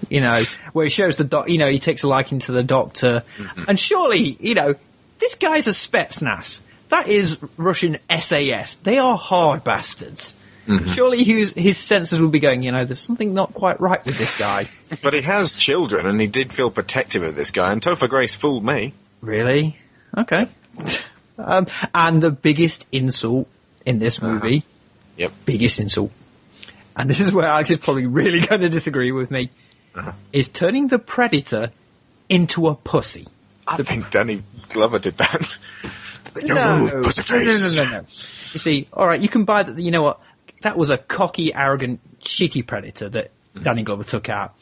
you know, where he shows the doc, you know, he takes a liking to the doctor, mm-hmm. and surely, you know, this guy's a Spetsnaz. That is Russian SAS. They are hard bastards. Mm-hmm. Surely his, his senses will be going, you know, there's something not quite right with this guy. but he has children, and he did feel protective of this guy, and Topher Grace fooled me. Really? Okay. um, and the biggest insult in this uh-huh. movie, uh-huh. yep, biggest insult, and this is where Alex is probably really going to disagree with me, uh-huh. is turning the Predator into a pussy. I think Danny Glover did that. no, no, no, no, no, no. You see, all right, you can buy that. You know what? That was a cocky, arrogant, shitty predator that mm. Danny Glover took out.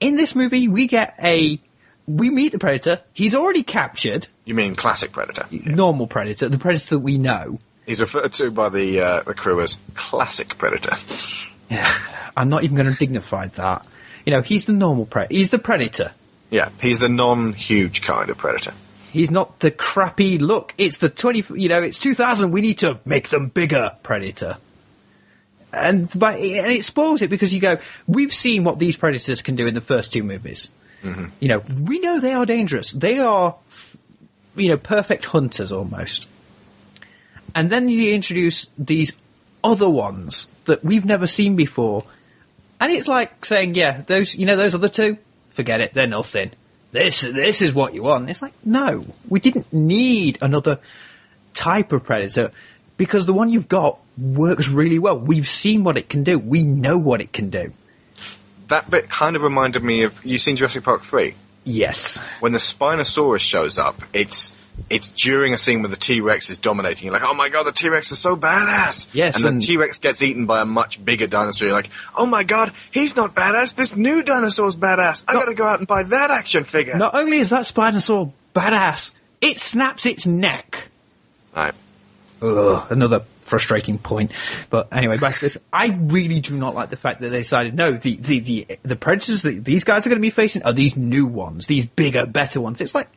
In this movie, we get a we meet the predator. He's already captured. You mean classic predator? Normal predator, the predator that we know. He's referred to by the uh, the crew as classic predator. Yeah, I'm not even going to dignify that. You know, he's the normal predator. He's the predator. Yeah, he's the non-huge kind of predator. He's not the crappy look. It's the 20, you know, it's 2000. We need to make them bigger predator. And, but, and it spoils it because you go, we've seen what these predators can do in the first two movies. Mm-hmm. You know, we know they are dangerous. They are, you know, perfect hunters almost. And then you introduce these other ones that we've never seen before. And it's like saying, yeah, those, you know, those other two, forget it, they're nothing. This, this is what you want. It's like, no, we didn't need another type of predator because the one you've got works really well. We've seen what it can do. We know what it can do. That bit kind of reminded me of, you seen Jurassic Park 3? Yes. When the Spinosaurus shows up, it's, it's during a scene where the T-Rex is dominating. You're like, oh my god, the T-Rex is so badass. Yes, And, and- the T-Rex gets eaten by a much bigger dinosaur. You're like, oh my god, he's not badass. This new dinosaur's badass. I gotta go out and buy that action figure. Not only is that Spinosaur badass, it snaps its neck. Right. Ugh, another frustrating point. But anyway, back to this. I really do not like the fact that they decided, no, the, the, the, the predators that these guys are going to be facing are these new ones, these bigger, better ones. It's like,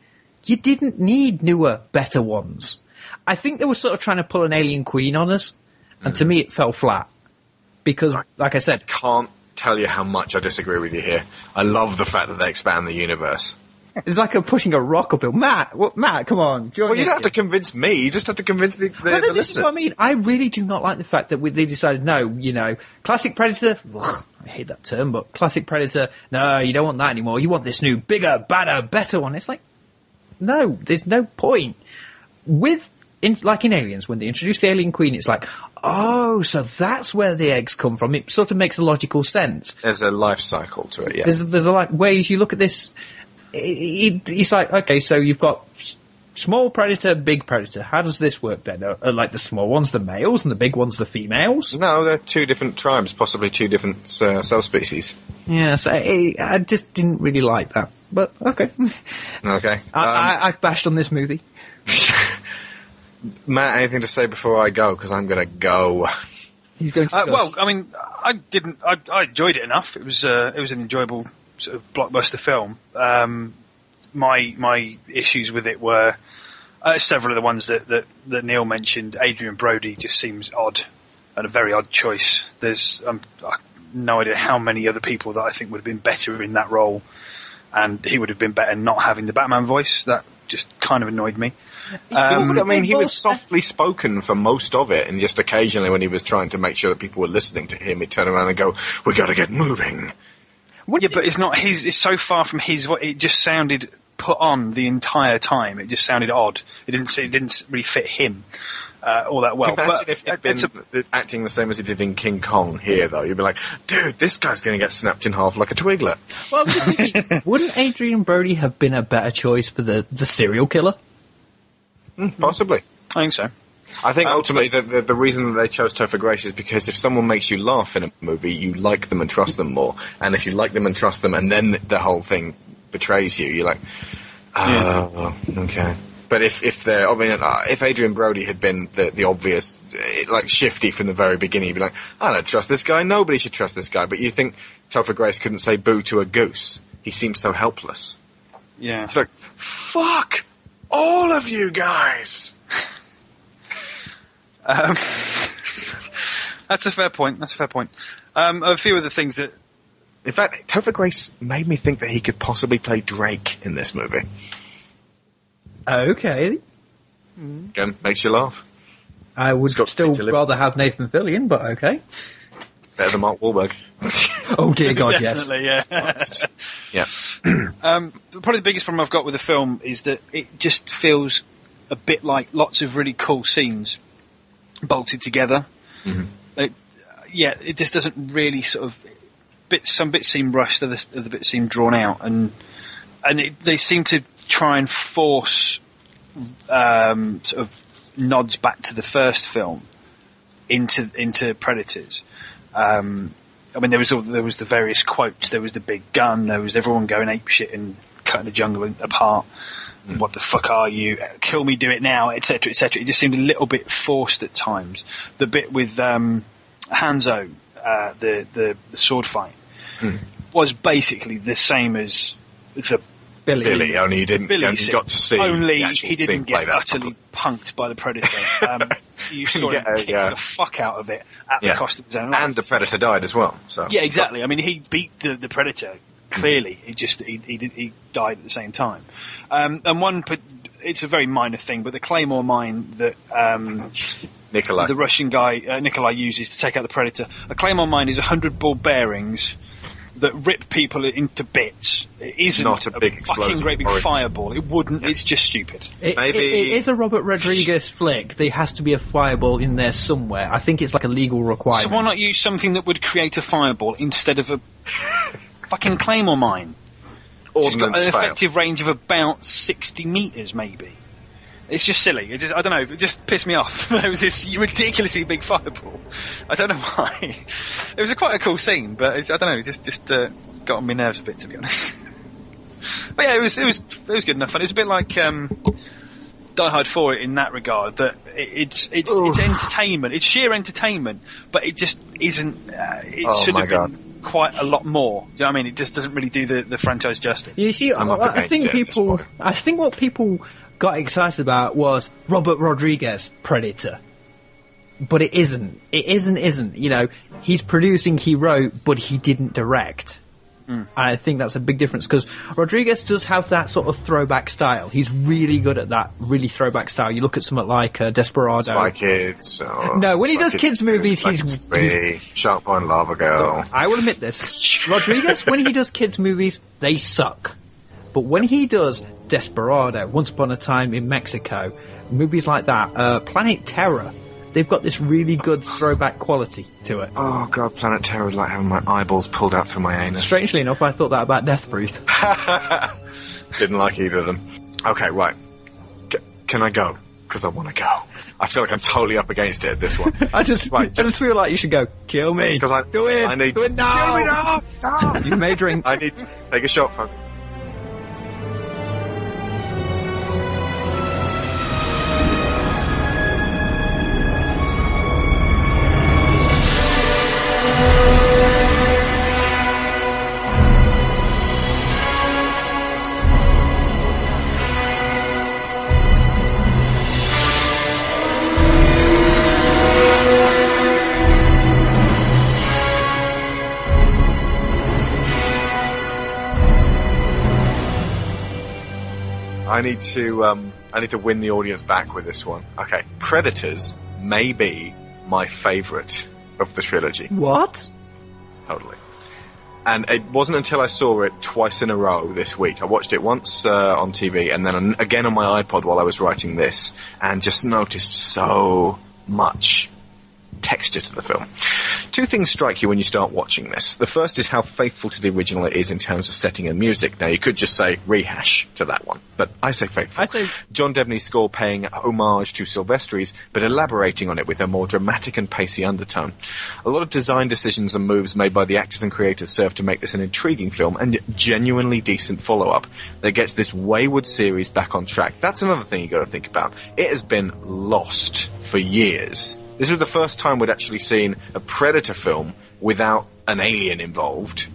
you didn't need newer, better ones. I think they were sort of trying to pull an alien queen on us, and to mm. me it fell flat. Because, like I said, Can't tell you how much I disagree with you here. I love the fact that they expand the universe. it's like a pushing a rock uphill. Matt, what, Matt, come on. Well, you don't have to convince me. You just have to convince the, the, Well, the this is what I mean. I really do not like the fact that we, they decided, no, you know, classic Predator, ugh, I hate that term, but classic Predator, no, you don't want that anymore. You want this new, bigger, badder, better one. It's like, no, there's no point. With, in, like in Aliens, when they introduce the Alien Queen, it's like, oh, so that's where the eggs come from. It sort of makes a logical sense. There's a life cycle to it, yeah. There's, there's a like ways you look at this. It, it, it's like okay, so you've got small predator, big predator. How does this work then? Are, are like the small ones the males and the big ones the females? No, they're two different tribes, possibly two different uh, subspecies. Yeah, so I, I just didn't really like that. But okay, Okay. I, Um, I, I've bashed on this movie. Matt, anything to say before I go? Because I'm going to go. He's going to. Uh, well, I mean, I didn't. I, I enjoyed it enough. It was uh, it was an enjoyable sort of blockbuster film. Um, my my issues with it were uh, several of the ones that, that that Neil mentioned. Adrien Brody just seems odd and a very odd choice. There's um, I no idea how many other people that I think would have been better in that role, and he would have been better not having the Batman voice. That just kind of annoyed me. Um, I mean, he was softly spoken for most of it, and just occasionally when he was trying to make sure that people were listening to him, he'd turn around and go, "We got to get moving." yeah, but it's not his. It's so far from his. vo- It just sounded put on the entire time. It just sounded odd. It didn't. It didn't really fit him uh, all that well. Imagine but if he'd it's been acting the same as he did in King Kong here, though. You'd be like, "Dude, this guy's going to get snapped in half like a twiglet." Well, thinking, wouldn't Adrien Brody have been a better choice for the the serial killer? Possibly. I think so. I think ultimately the, the the reason that they chose Topher Grace is because if someone makes you laugh in a movie, you like them and trust them more. And if you like them and trust them, and then the whole thing betrays you, you're like, oh, okay. But if if they're, I mean, uh, if Adrien Brody had been the the obvious, like shifty from the very beginning, you'd be like, I don't trust this guy. Nobody should trust this guy. But you think Topher Grace couldn't say boo to a goose? He seems so helpless. Yeah. It's like, fuck all of you guys. Um, that's a fair point. That's a fair point. Um, a few of the things that, in fact, Topher Grace made me think that he could possibly play Drake in this movie. Okay, Again, makes you laugh. I would still rather have Nathan Fillion, but okay. Better than Mark Wahlberg. Oh dear God, yes. yeah. Yeah. um, probably the biggest problem I've got with the film is that it just feels a bit like lots of really cool scenes bolted together. It, yeah, it just doesn't really sort of bits. Some bits seem rushed, other, other bits seem drawn out, and and it, they seem to try and force um, sort of nods back to the first film into into Predators. Um, I mean, there was all, there was the various quotes. There was the big gun. There was everyone going ape shit and cutting the jungle apart. What the fuck are you? Kill me, do it now, etc., etc. It just seemed a little bit forced at times. The bit with um, Hanzo, uh, the, the the sword fight, was basically the same as the Billy. Billy, only you didn't, Billy only got to see. Only he didn't get utterly punked by the predator. Um, you saw him Yeah, kick yeah. the fuck out of it at Yeah. the cost of his own life. And the Predator died as well. So Yeah, exactly. I mean, he beat the, the Predator clearly, he just he, he, he died at the same time. Um, and one, it's a very minor thing, but the Claymore mine that um, Nikolai. the Russian guy uh, Nikolai uses to take out the Predator, a Claymore mine is hundred ball bearings that rip people into bits. It isn't Not a big fucking great big fireball. It wouldn't. It's just stupid. It, Maybe- it, it is a Robert Rodriguez flick. There has to be a fireball in there somewhere. I think it's like a legal requirement. So why not use something that would create a fireball instead of a fucking claymore mine? It's got an fail. effective range of about 60 metres, maybe. It's just silly. It just, I don't know, it just pissed me off. there was this ridiculously big fireball. I don't know why. it was a quite a cool scene, but it's, I don't know, it just, just, uh, got on my nerves a bit, to be honest. but yeah, it was, it was, it was good enough, and it was a bit like, um, Die Hard 4 in that regard, that it, it's, it's, it's entertainment, it's sheer entertainment, but it just isn't, uh, it Oh should have been quite a lot more. Do you know what I mean? It just doesn't really do the, the franchise justice. You see, I, I'm up I against think it at this people, I think what people got excited about was Robert Rodriguez Predator. But it isn't. It isn't, isn't. You know, he's producing, he wrote, but he didn't direct. And I think that's a big difference because Rodriguez does have that sort of throwback style. He's really good at that, really throwback style. You look at something like uh, Desperado. Spy Kids. Or No, when he does kids movies, Spy he's- Kids 3, Shark and Lava Girl. I will admit this. Rodriguez, when he does kids movies, they suck. But when he does Desperado, Once Upon a Time in Mexico, movies like that, uh, Planet Terror, they've got this really good throwback quality to it. Oh god, Planet Terror was like having my eyeballs pulled out through my anus. Strangely enough, I thought that about Death Breath. Didn't like either of them. Okay, right. C- can I go? Because I want to go. I feel like I'm totally up against it at this one. I just, Right, I just feel like you should go, kill me. Because I, Do it. I need Do it now. Kill me now. No. You may drink. I need to take a shot, folks. I need to um, I need to win the audience back with this one. Okay, Predators may be my favourite of the trilogy. What? Totally. And it wasn't until I saw it twice in a row this week. I watched it once uh, on TV and then again on my iPod while I was writing this, and just noticed so much texture to the film. Two things strike you when you start watching this. The first is how faithful to the original it is in terms of setting and music. Now you could just say rehash to that one, but I say faithful. I say John Debney's score paying homage to Silvestri's, but elaborating on it with a more dramatic and pacey undertone. A lot of design decisions and moves made by the actors and creators serve to make this an intriguing film and genuinely decent follow-up that gets this wayward series back on track. That's another thing you got to think about. It has been lost for years. This was the first time we'd actually seen a Predator film without an alien involved.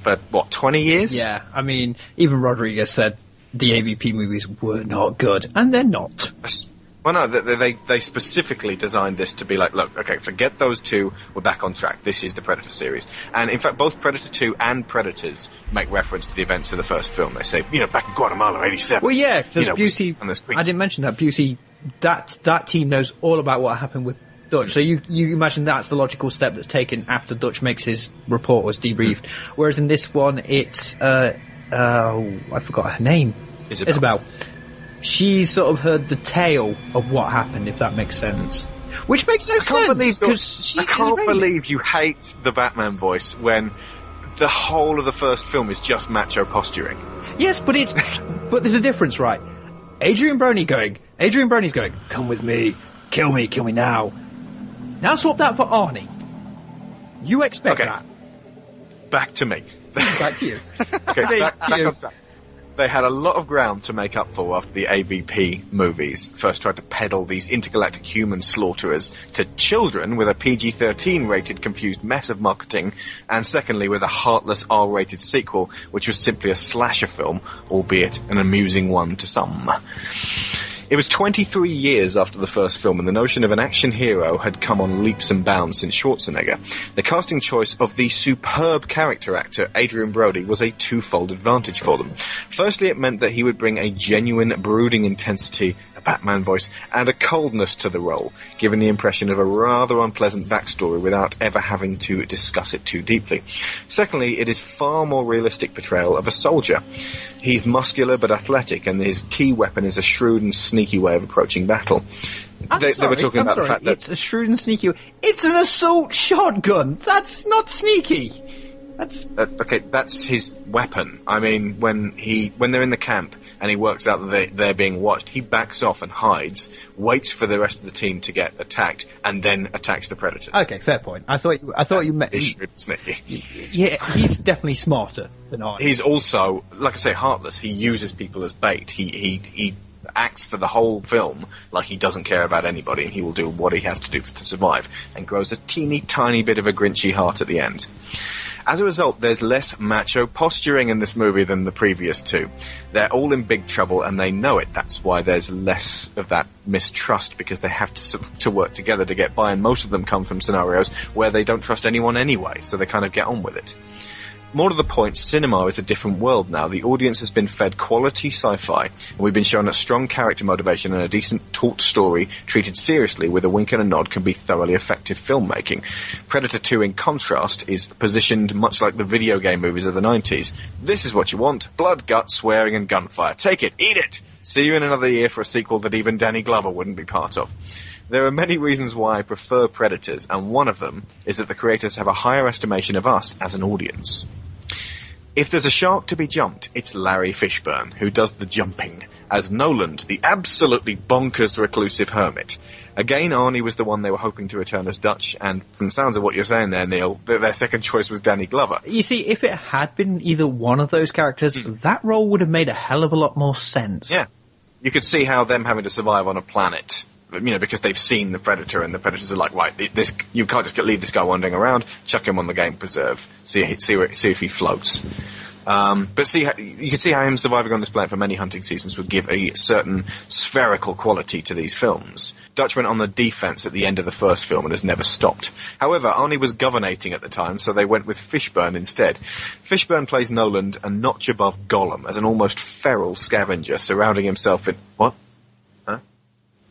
For what, 20 years? Yeah, I mean, even Rodriguez said the AVP movies were not good, and they're not. Well, no, they, they they specifically designed this to be like, look, okay, forget those two, we're back on track. This is the Predator series, and in fact, both Predator Two and Predators make reference to the events of the first film. They say, you know, back in Guatemala, '87. Well, yeah, because you know, Busey, on the street. I didn't mention that Busey, that that team knows all about what happened with Dutch. So you you imagine that's the logical step that's taken after Dutch makes his report was debriefed. Whereas in this one, it's uh, uh I forgot her name, Isabel. Isabel. She's sort of heard the tale of what happened, if that makes sense. Which makes no I sense believe because I can't believe you hate the Batman voice when the whole of the first film is just macho posturing. Yes, but it's but there's a difference, right? Adrian Brony going, Adrian Brony's going, come with me, kill me, kill me now. Now swap that for Arnie. You expect Okay. that? Back to me. Back to you. Okay, To back, to back you. They had a lot of ground to make up for after the AVP movies first tried to peddle these intergalactic human slaughterers to children with a PG-13 rated confused mess of marketing, and secondly with a heartless R-rated sequel, which was simply a slasher film, albeit an amusing one to some. It was 23 years after the first film, and the notion of an action hero had come on leaps and bounds since Schwarzenegger. The casting choice of the superb character actor Adrien Brody was a twofold advantage for them. Firstly, it meant that he would bring a genuine, brooding intensity, a Batman voice, and a coldness to the role, giving the impression of a rather unpleasant backstory without ever having to discuss it too deeply. Secondly, it is far more realistic portrayal of a soldier. He's muscular but athletic, and his key weapon is a shrewd and sneaky way of approaching battle. They, sorry, they were talking I'm about sorry, the fact that it's a shrewd and sneaky. It's an assault shotgun. That's not sneaky. That's Uh, okay, that's his weapon. I mean, when he when they're in the camp and he works out that they, they're being watched, he backs off and hides, waits for the rest of the team to get attacked, and then attacks the predators. okay. Fair point. I thought you, I thought you meant. He's shrewd and sneaky. Yeah, he's definitely smarter than I. He's also, like I say, heartless. He uses people as bait. He he he acts for the whole film like he doesn't care about anybody, and he will do what he has to do to survive, and grows a teeny tiny bit of a grinchy heart at the end. As a result, there's less macho posturing in this movie than the previous two. They're all in big trouble and they know it. That's why there's less of that mistrust because they have to, to work together to get by and most of them come from scenarios where they don't trust anyone anyway, so they kind of get on with it. More to the point, cinema is a different world now. The audience has been fed quality sci-fi, and we've been shown that strong character motivation and a decent taut story treated seriously with a wink and a nod can be thoroughly effective filmmaking. Predator 2, in contrast, is positioned much like the video game movies of the 90s. This is what you want. Blood, guts, swearing, and gunfire. Take it. Eat it! See you in another year for a sequel that even Danny Glover wouldn't be part of. There are many reasons why I prefer Predators, and one of them is that the creators have a higher estimation of us as an audience. If there's a shark to be jumped, it's Larry Fishburne, who does the jumping, as Noland, the absolutely bonkers reclusive hermit. Again, Arnie was the one they were hoping to return as Dutch, and from the sounds of what you're saying there, Neil, th- their second choice was Danny Glover. You see, if it had been either one of those characters, hmm. that role would have made a hell of a lot more sense. Yeah. You could see how them having to survive on a planet, you know, because they've seen the Predator and the Predators are like, right, this, you can't just leave this guy wandering around, chuck him on the game preserve, see, see, where, see if he floats. Um, but see, you can see how him surviving on this planet for many hunting seasons would give a certain spherical quality to these films. Dutch went on the defense at the end of the first film and has never stopped. However, Arnie was governating at the time, so they went with Fishburne instead. Fishburne plays Noland a notch above Gollum as an almost feral scavenger surrounding himself in, what?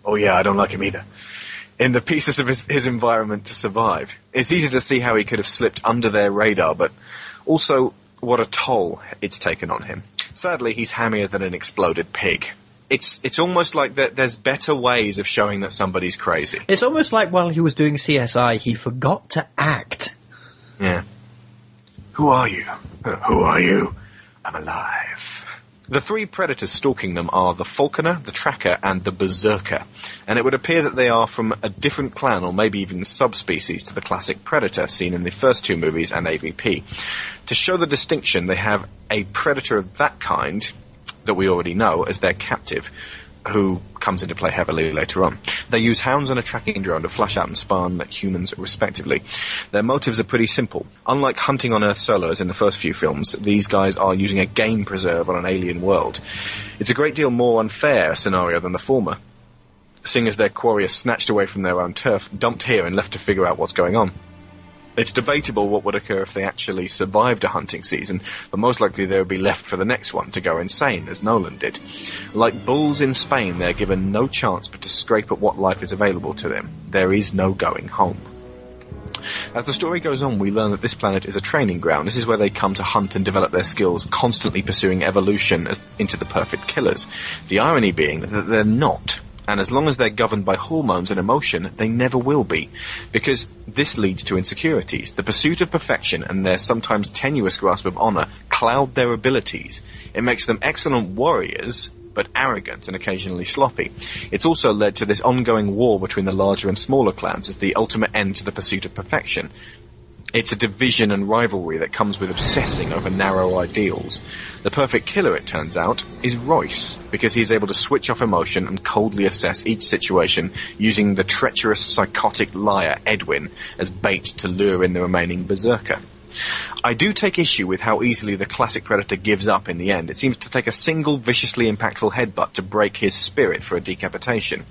Oh yeah, I don't like him either. In the pieces of his, his environment to survive. It's easy to see how he could have slipped under their radar, but also what a toll it's taken on him. Sadly, he's hammier than an exploded pig. It's it's almost like that there's better ways of showing that somebody's crazy. It's almost like while he was doing CSI, he forgot to act. Yeah. Who are you? Who are you? I'm alive. The three predators stalking them are the Falconer, the Tracker, and the Berserker. And it would appear that they are from a different clan or maybe even subspecies to the classic Predator seen in the first two movies and AVP. To show the distinction, they have a predator of that kind that we already know as their captive, who comes into play heavily later on. They use hounds and a tracking drone to flush out and spawn humans respectively. Their motives are pretty simple. Unlike hunting on Earth solo as in the first few films, these guys are using a game preserve on an alien world. It's a great deal more unfair scenario than the former, seeing as their quarry is snatched away from their own turf, dumped here and left to figure out what's going on. It's debatable what would occur if they actually survived a hunting season, but most likely they would be left for the next one to go insane, as Nolan did. Like bulls in Spain, they're given no chance but to scrape at what life is available to them. There is no going home. As the story goes on, we learn that this planet is a training ground. This is where they come to hunt and develop their skills, constantly pursuing evolution as, into the perfect killers. The irony being that they're not. And as long as they're governed by hormones and emotion, they never will be. Because this leads to insecurities. The pursuit of perfection and their sometimes tenuous grasp of honor cloud their abilities. It makes them excellent warriors, but arrogant and occasionally sloppy. It's also led to this ongoing war between the larger and smaller clans as the ultimate end to the pursuit of perfection. It's a division and rivalry that comes with obsessing over narrow ideals. The perfect killer, it turns out, is Royce, because he's able to switch off emotion and coldly assess each situation using the treacherous psychotic liar Edwin as bait to lure in the remaining berserker. I do take issue with how easily the classic Predator gives up in the end. It seems to take a single viciously impactful headbutt to break his spirit for a decapitation.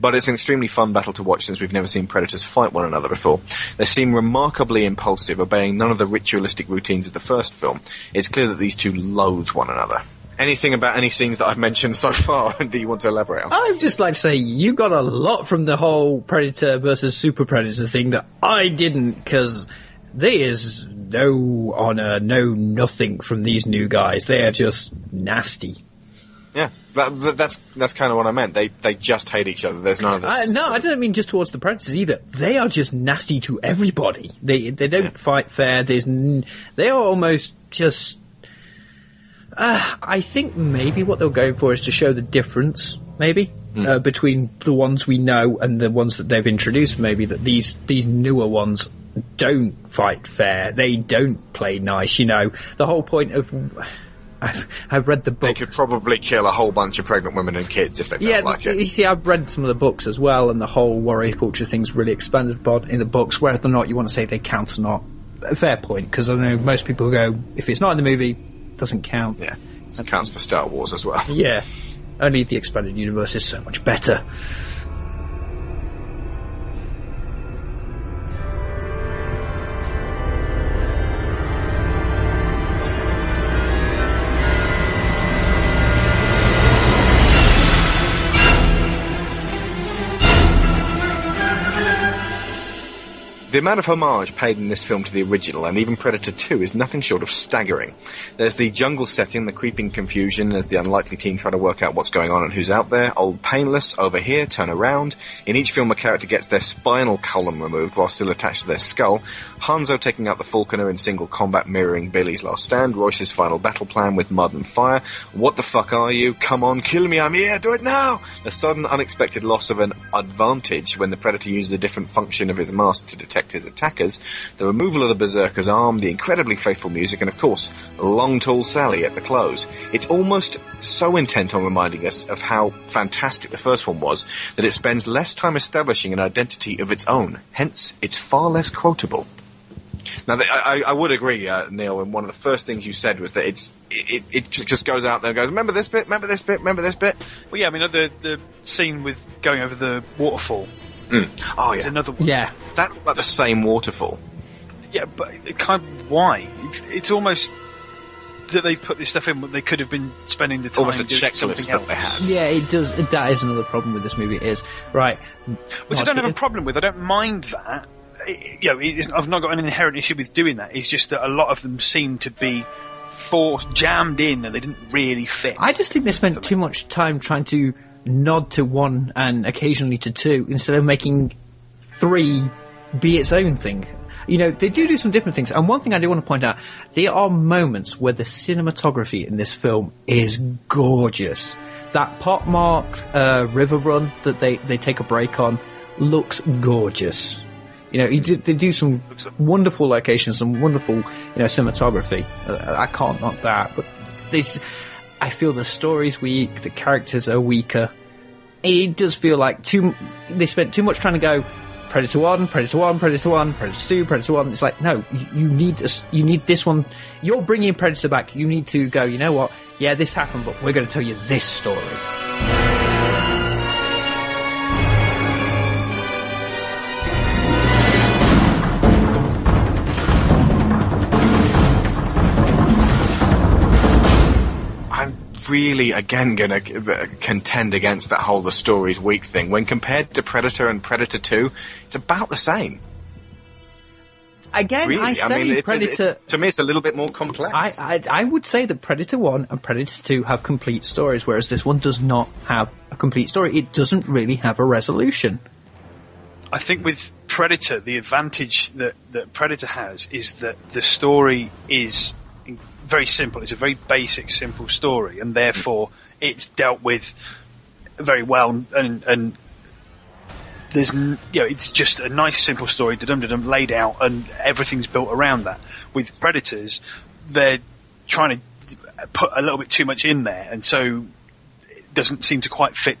But it's an extremely fun battle to watch since we've never seen predators fight one another before. They seem remarkably impulsive, obeying none of the ritualistic routines of the first film. It's clear that these two loathe one another. Anything about any scenes that I've mentioned so far that you want to elaborate on? I'd just like to say you got a lot from the whole Predator versus Super Predator thing that I didn't, because there is no honor, no nothing from these new guys. They are just nasty. Yeah, that, that, that's that's kind of what I meant. They they just hate each other. There's none of this. Uh, no, I don't mean just towards the predators either. They are just nasty to everybody. They they don't yeah. fight fair. There's n- they are almost just. Uh, I think maybe what they're going for is to show the difference, maybe mm. uh, between the ones we know and the ones that they've introduced. Maybe that these these newer ones don't fight fair. They don't play nice. You know, the whole point of I've, I've read the book. They could probably kill a whole bunch of pregnant women and kids if they felt yeah, like it. You see, I've read some of the books as well, and the whole warrior culture thing's really expanded upon in the books. Whether or not you want to say they count or not, a fair point, because I know most people go, if it's not in the movie, doesn't count. Yeah, it counts for Star Wars as well. Yeah, only the expanded universe is so much better. The amount of homage paid in this film to the original and even Predator 2 is nothing short of staggering. There's the jungle setting, the creeping confusion as the unlikely teen try to work out what's going on and who's out there. Old painless, over here, turn around. In each film a character gets their spinal column removed while still attached to their skull. Hanzo taking out the Falconer in single combat mirroring Billy's last stand. Royce's final battle plan with mud and fire. What the fuck are you? Come on, kill me, I'm here, do it now! A sudden unexpected loss of an advantage when the Predator uses a different function of his mask to detect protect his attackers, the removal of the Berserker's arm, the incredibly faithful music, and of course, Long Tall Sally at the close. It's almost so intent on reminding us of how fantastic the first one was that it spends less time establishing an identity of its own. Hence, it's far less quotable. Now, I, I would agree, uh, Neil. And one of the first things you said was that it's it, it just goes out there and goes, "Remember this bit? Remember this bit? Remember this bit?" Well, yeah. I mean, the the scene with going over the waterfall Mm. Oh yeah, another one. Yeah, that looked like the same waterfall. Yeah, but it kind of why? It's, it's almost that they put this stuff in, but they could have been spending the time almost a checklist that they had. Yeah, it does. That is another problem with this movie. It is right, which I don't have a problem with. I don't mind that. It, you know, I've not got an inherent issue with doing that. It's just that a lot of them seem to be forced, jammed in, and they didn't really fit. I just think they spent too much time trying to nod to one and occasionally to two instead of making three be its own thing. You know, they do do some different things. And one thing I do want to point out, there are moments where the cinematography in this film is gorgeous. That pot marked uh, river run that they, they take a break on looks gorgeous. You know, they do some wonderful locations, some wonderful, you know, cinematography. Uh, I can't knock that, but this, I feel the story's weak, the characters are weaker. It does feel like too, they spent too much trying to go Predator 1, Predator 1, Predator 1, Predator 2, Predator 1. It's like, no, you, need you need this one. You're bringing Predator back. You need to go, you know what? Yeah, this happened, but we're going to tell you this story. Really, again, going to uh, contend against that whole the story's weak thing. When compared to Predator and Predator 2, it's about the same. Again, really? I say I mean, Predator. It's, it's, to me, it's a little bit more complex. I, I, I would say that Predator 1 and Predator 2 have complete stories, whereas this one does not have a complete story. It doesn't really have a resolution. I think with Predator, the advantage that, that Predator has is that the story is very simple. It's a very basic, simple story, and therefore it's dealt with very well. And and there's you know it's just a nice, simple story, dum dum laid out, and everything's built around that. With Predators, they're trying to put a little bit too much in there, and so it doesn't seem to quite fit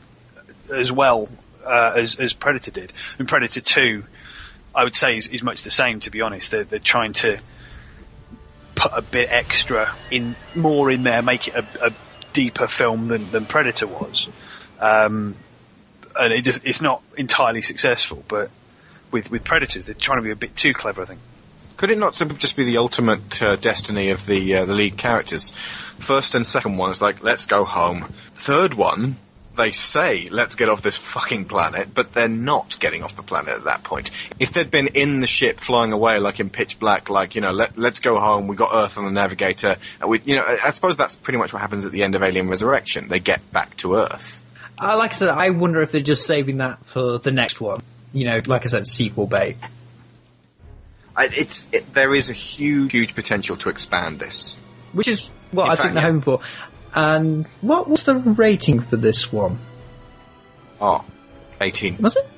as well uh, as as Predator did. And Predator Two, I would say, is, is much the same. To be honest, they're, they're trying to put a bit extra in, more in there, make it a, a deeper film than, than Predator was. Um, and it just, it's not entirely successful, but with, with Predators, they're trying to be a bit too clever, I think. Could it not simply just be the ultimate uh, destiny of the uh, the lead characters? First and second one is like, let's go home. Third one, they say, let's get off this fucking planet, but they're not getting off the planet at that point. If they'd been in the ship flying away like in Pitch Black, like, you know, let, let's go home, we got Earth on the navigator, and we, you know, I suppose that's pretty much what happens at the end of Alien Resurrection. They get back to Earth. Uh, like I said, I wonder if they're just saving that for the next one. You know, like I said, sequel bait. I, it's it, there is a huge, huge potential to expand this, which is what In I fact, think they're yeah. hoping for. And what was the rating for this one? R, eighteen. Was it?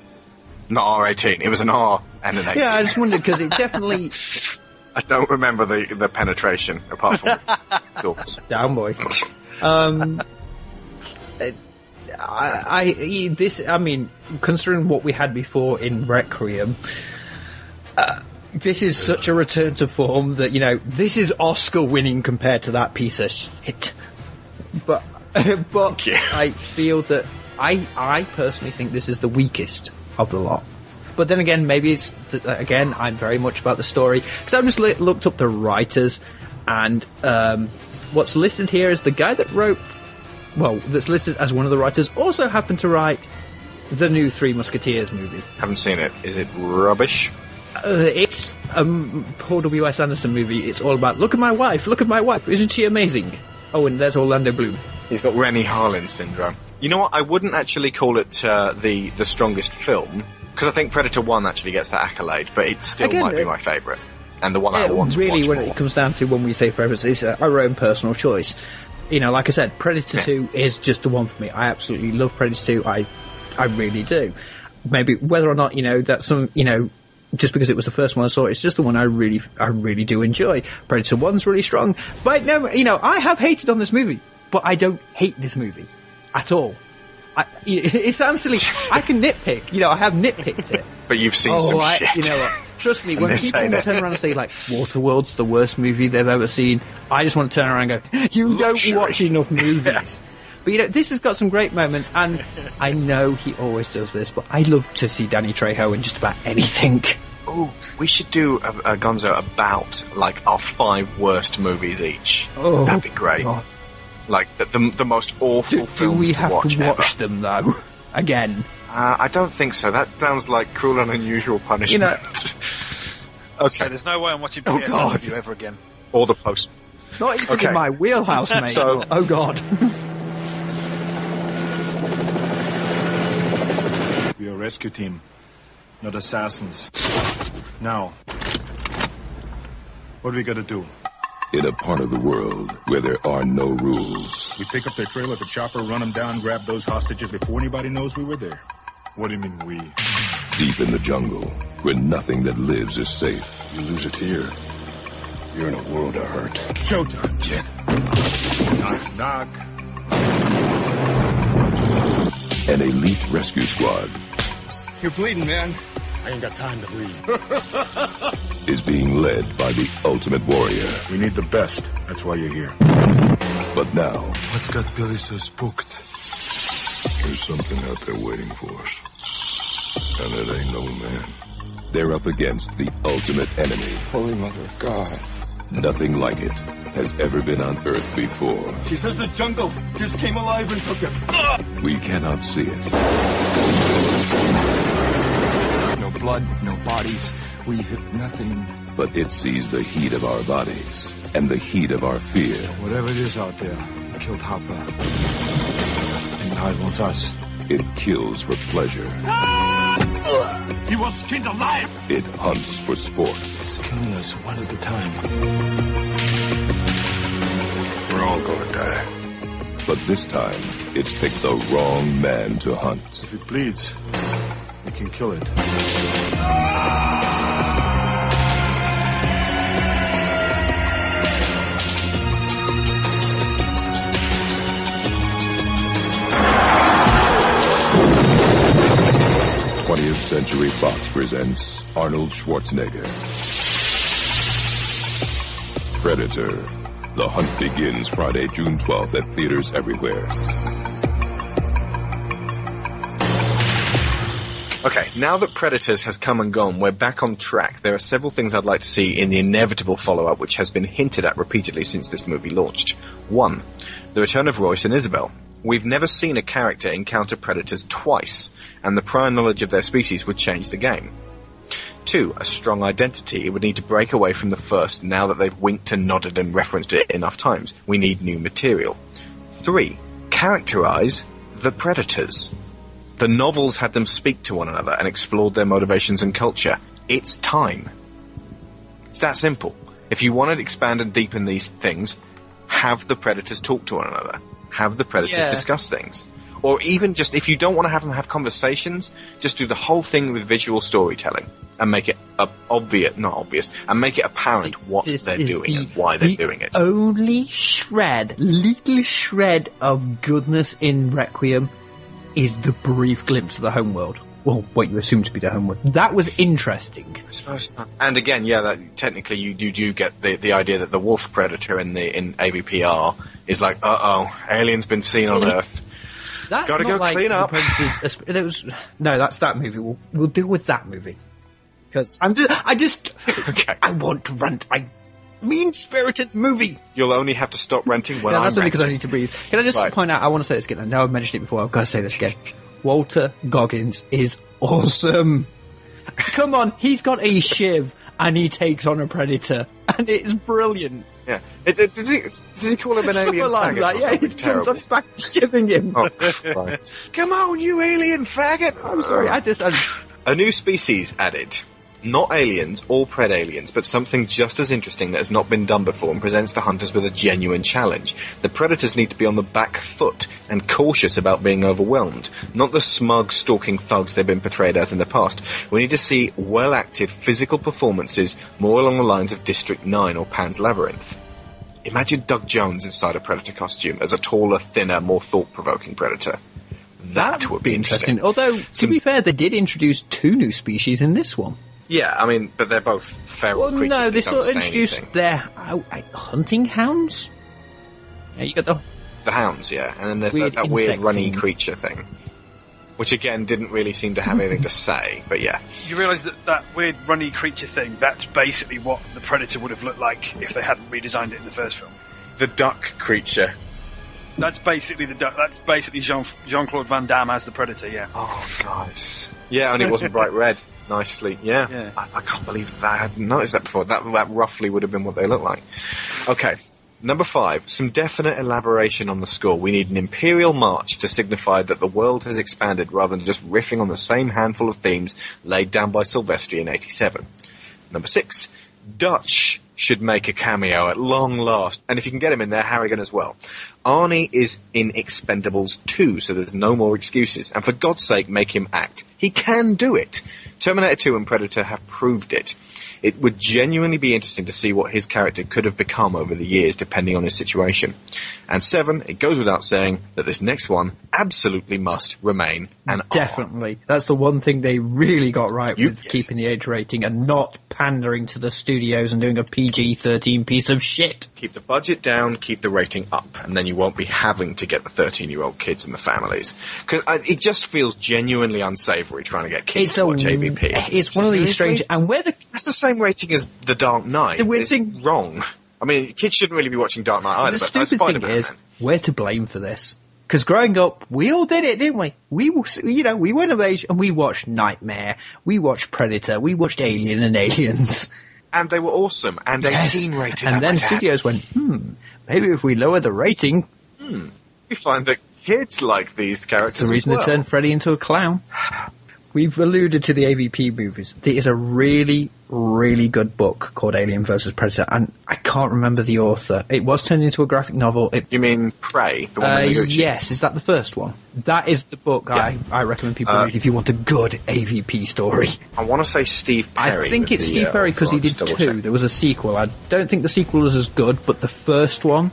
Not R eighteen. It was an R and an 18. Yeah, I just wondered because it definitely I don't remember the the penetration apart from thoughts. down boy. Um, I, I this I mean, considering what we had before in Requiem, uh, this is such a return to form that you know this is Oscar winning compared to that piece of shit. But but I feel that I I personally think this is the weakest of the lot. But then again, maybe it's th- again I'm very much about the story because I've just li- looked up the writers and um, what's listed here is the guy that wrote well that's listed as one of the writers also happened to write the new Three Musketeers movie. Haven't seen it. Is it rubbish? Uh, it's a um, Paul W S Anderson movie. It's all about look at my wife, look at my wife, isn't she amazing? Oh, and there's Orlando Bloom. He's got Renny Harlin syndrome. You know what? I wouldn't actually call it uh, the the strongest film because I think Predator One actually gets that accolade, but it still Again, might be my favourite and the one I want to really, when more. it comes down to when we say preference, it's uh, our own personal choice. You know, like I said, Predator Yeah. 2 is just the one for me. I absolutely love Predator 2. I, I really do. Maybe whether or not, you know, that some, you know, just because it was the first one I saw, it's just the one I really, I really do enjoy. Predator 1's really strong. But no, you know, I have hated on this movie, but I don't hate this movie. At all. I, it sounds silly. I can nitpick. You know, I have nitpicked it. But you've seen oh, some I, shit. You know what? Trust me, when people turn around and say like Waterworld's the worst movie they've ever seen, I just want to turn around and go, "You Luxury. don't watch enough movies." But you know, this has got some great moments, and I know he always does this, but I love to see Danny Trejo in just about anything. Oh, we should do a, a Gonzo about like our five worst movies each. Oh, That'd be great. God. Like the, the the most awful Do, do films we to have watch to watch ever. them though? Again, Uh, I don't think so. That sounds like cruel and unusual punishment. You know- So there's no way I'm watching Oh, God. with you ever again. Or the post. not even Okay. in my wheelhouse, mate. So- oh God. We are a rescue team, not assassins. Now, what do we gotta do? In a part of the world where there are no rules, We pick up their trail with a chopper, run them down, grab those hostages before anybody knows we were there. What do you mean we? deep in the jungle, where nothing that lives is safe, You lose it here, you're in a world of hurt. Showtime, Jet. Knock, knock. an elite rescue squad You're bleeding, man. I ain't got time to bleed. is being led by the ultimate warrior. We need the best. That's why you're here. But now, What's got Billy so spooked? there's something out there waiting for us. And it ain't no man. They're up against the ultimate enemy. Holy Mother of God. Nothing like it has ever been on Earth before. She says the jungle just came alive and took him. We cannot see it, No blood, no bodies. We hit nothing. but it sees the heat of our bodies and the heat of our fear. Whatever it is out there, it killed Hopper. And now it wants us. It kills for pleasure. He was skinned alive! It hunts for sport. It's killing us one at a time. We're all gonna die. But this time, it's picked the wrong man to hunt. If it bleeds, we can kill it. Twentieth Century Fox presents Arnold Schwarzenegger. Predator. The hunt begins Friday, June 12th at theaters everywhere. Okay, now that Predators has come and gone, we're back on track. There are several things I'd like to see in the inevitable follow-up, which has been hinted at repeatedly since this movie launched. One, the return of Royce and Isabel. We've never seen a character encounter predators twice, and the prior knowledge of their species would change the game. Two, a strong identity. It would need to break away from the first now that they've winked and nodded and referenced it enough times. We need new material. Three, characterize the predators. The novels had them speak to one another and explored their motivations and culture. It's time. It's that simple. If you want to expand and deepen these things, have the predators talk to one another. Have the predators Yeah. discuss things. Or even just, if you don't want to have them have conversations, just do the whole thing with visual storytelling and make it uh, obvious, not obvious, and make it apparent what they're doing the- and why they're the doing it. Only shred, little shred of goodness in Requiem is the brief glimpse of the homeworld. Well, what you assume to be the homeworld. That was interesting. And again, yeah, that technically you, you do get the, the idea that the wolf predator in the in AVPR is like, uh oh, aliens been seen on Earth. That's Gotta not go like clean up. Predators- there was no, that's that movie. We'll we'll deal with that movie because I'm just, I just I want to rent a mean spirited movie. You'll only have to stop renting when yeah, I'm that's only because I need to breathe. Can I just Right. point out? I want to say this again. I know I've mentioned it before. I've got to say this again. Walton Goggins is awesome. Come on, he's got a shiv and he takes on a predator, and it's brilliant. Yeah. It, it, does, he, does he call him an Something alien like faggot that. Yeah, he's jumped on his back, shivving him. Oh, Christ. Come on, you alien faggot! I'm sorry, I just. a new species added. Not aliens or pred aliens, but something just as interesting that has not been done before and presents the hunters with a genuine challenge. The predators need to be on the back foot and cautious about being overwhelmed, not the smug, stalking thugs they've been portrayed as in the past. We need to see well acted physical performances more along the lines of District 9 or Pan's Labyrinth. Imagine Doug Jones inside a predator costume as a taller, thinner, more thought provoking predator. That would be interesting. Although, to be fair, they did introduce two new species in this one. Yeah, I mean, but they're both feral Well, creatures. no, they that don't sort of introduced anything. their hunting hounds. Yeah, you got the The hounds, yeah, and then there's Weird that, that weird runny thing. creature thing, which again didn't really seem to have anything to say. But yeah, You realise that that weird runny creature thing, that's basically what the Predator would have looked like if they hadn't redesigned it in the first film. the duck creature. That's basically the du- that's basically Jean Jean Claude Van Damme as the Predator. Yeah. Oh, nice. Yeah, and it wasn't bright red. Nicely, yeah. Yeah. I, I can't believe that I hadn't noticed that before. That that roughly would have been what they look like. Okay. Number five, some definite elaboration on the score. We need an imperial march to signify that the world has expanded rather than just riffing on the same handful of themes laid down by Silvestri in 87. Number six, Dutch should make a cameo at long last. And if you can get him in there, Harrigan as well. Arnie is in Expendables 2, so there's no more excuses. And for God's sake, make him act. He can do it. Terminator 2 and Predator have proved it. It would genuinely be interesting to see what his character could have become over the years, depending on his situation. And seven, it goes without saying that this next one absolutely must remain an Definitely. That's the one thing they really got right with keeping the age rating and not pandering to the studios and doing a PG-13 piece of shit. Keep the budget down, keep the rating up, and then you won't be having to get the 13 year old kids and the families. Because it just feels genuinely unsavory trying to get kids It's to a watch AVP. It's one of these strange, and where the That's the same rating as The Dark Knight. The weird it's thing- wrong. I mean, kids shouldn't really be watching Dark Knight either, the but stupid thing is, we're to blame for this. Because growing up, we all did it, didn't we? We, you know, we went of age and we watched Nightmare, we watched Predator, we watched Alien and Aliens. And they were awesome, and Yes. 18 rated. And then studios went, hmm, maybe if we lower the rating, Hmm. We find that kids like these characters. it's the reason as well. to turn Freddy into a clown. We've alluded to the AVP movies. There is a really, really good book called Alien vs Predator, and I can't remember the author. It was turned into a graphic novel. It, You mean Prey? The one uh, yes, is that the first one? That is the book I, I recommend people Uh, read if you want a good AVP story. I want to say Steve Perry. I think it's the, Steve uh, Perry because he did two. check. There was a sequel. I don't think the sequel was as good, but the first one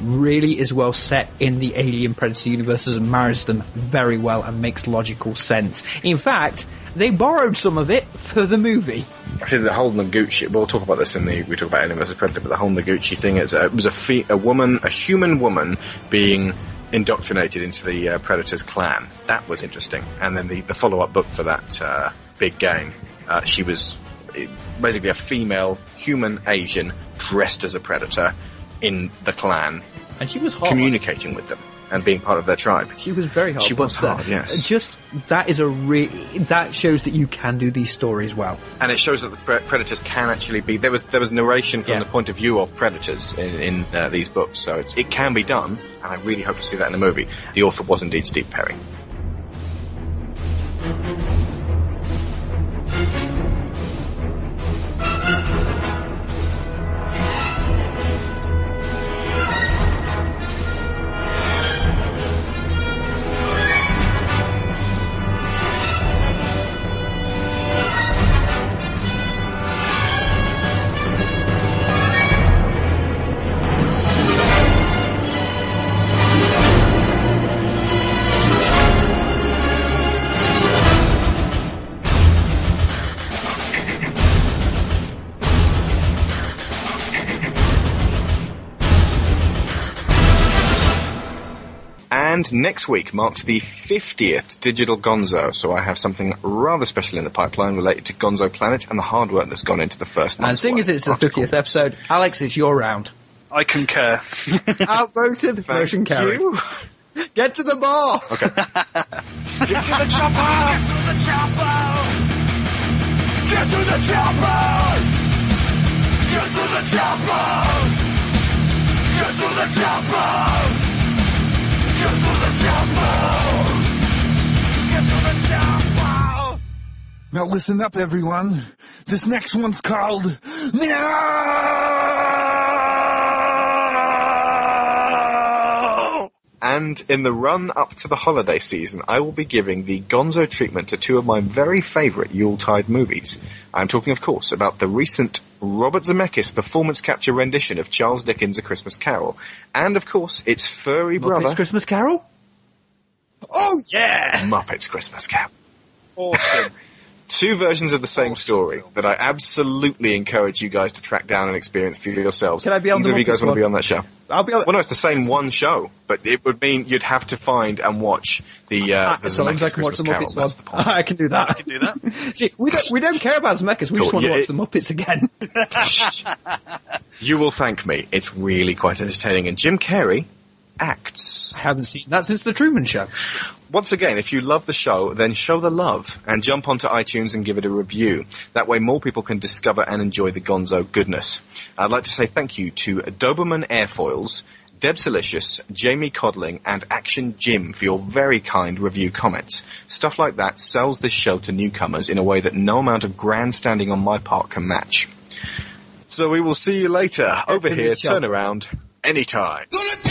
really is well set in the Alien Predator universes and marries them very well and makes logical sense. In fact, they borrowed some of it for the movie. Actually, the whole Noguchi, we'll talk about this in the, we talk about Alien vs Predator, but the whole Noguchi thing is, uh, it was a, fe- a woman, a human woman being indoctrinated into the uh, Predator's clan. That was interesting. And then the, the follow-up book for that uh, big game, uh, she was uh, basically a female human Asian dressed as a predator in the clan, And she was hard. communicating with them and being part of their tribe. She was very hard. She was uh, hard, yes. Just, that is a re- that shows that you can do these stories well. and it shows that the pre- predators can actually be. There was there was narration from Yeah. the point of view of predators in, in uh, these books, so it's, it can be done, and I really hope to see that in the movie. The author was indeed Steve Perry. And next week marks the 50th Digital Gonzo, so I have something rather special in the pipeline related to Gonzo Planet and the hard work that's gone into the first And month's seeing as it's the 50th episode, Alex, it's your round. I concur. Outvoted motion carry. Get to the bar! Okay. Get to the chopper! Get to the chopper! Get to the chopper! Get to the chopper! Get to the chopper! Now listen up, everyone. This next one's called. And in the run up to the holiday season, I will be giving the Gonzo treatment to two of my very favourite Yuletide movies. I'm talking, of course, about the recent Robert Zemeckis performance capture rendition of Charles Dickens' A Christmas Carol, and of course, its furry Muppets brother, Christmas Carol? Oh yeah! Muppets Christmas Carol. Awesome. Two versions of the same story that I absolutely encourage you guys to track down and experience for yourselves. Can I be on Either the of you guys want to be on that show? I'll be on Well, no, it's the same one show, but it would mean you'd have to find and watch the, uh, the so long as I Zemeckis can watch the Christmas Muppets Carol. That's the one. I can do that. I can do that. See, we don't, we don't care about Zemeckis, we Cool, just want to watch it- the Muppets again. You will thank me. It's really quite entertaining. And Jim Carrey acts. I haven't seen that since The Truman Show. Once again, if you love the show, then show the love and jump onto iTunes and give it a review. That way more people can discover and enjoy the Gonzo goodness. I'd like to say thank you to Doberman Airfoils, Deb Silicious, Jamie Codling, and Action Jim for your very kind review comments. Stuff like that sells this show to newcomers in a way that no amount of grandstanding on my part can match. So we will see you later. Over here, turn around, anytime. The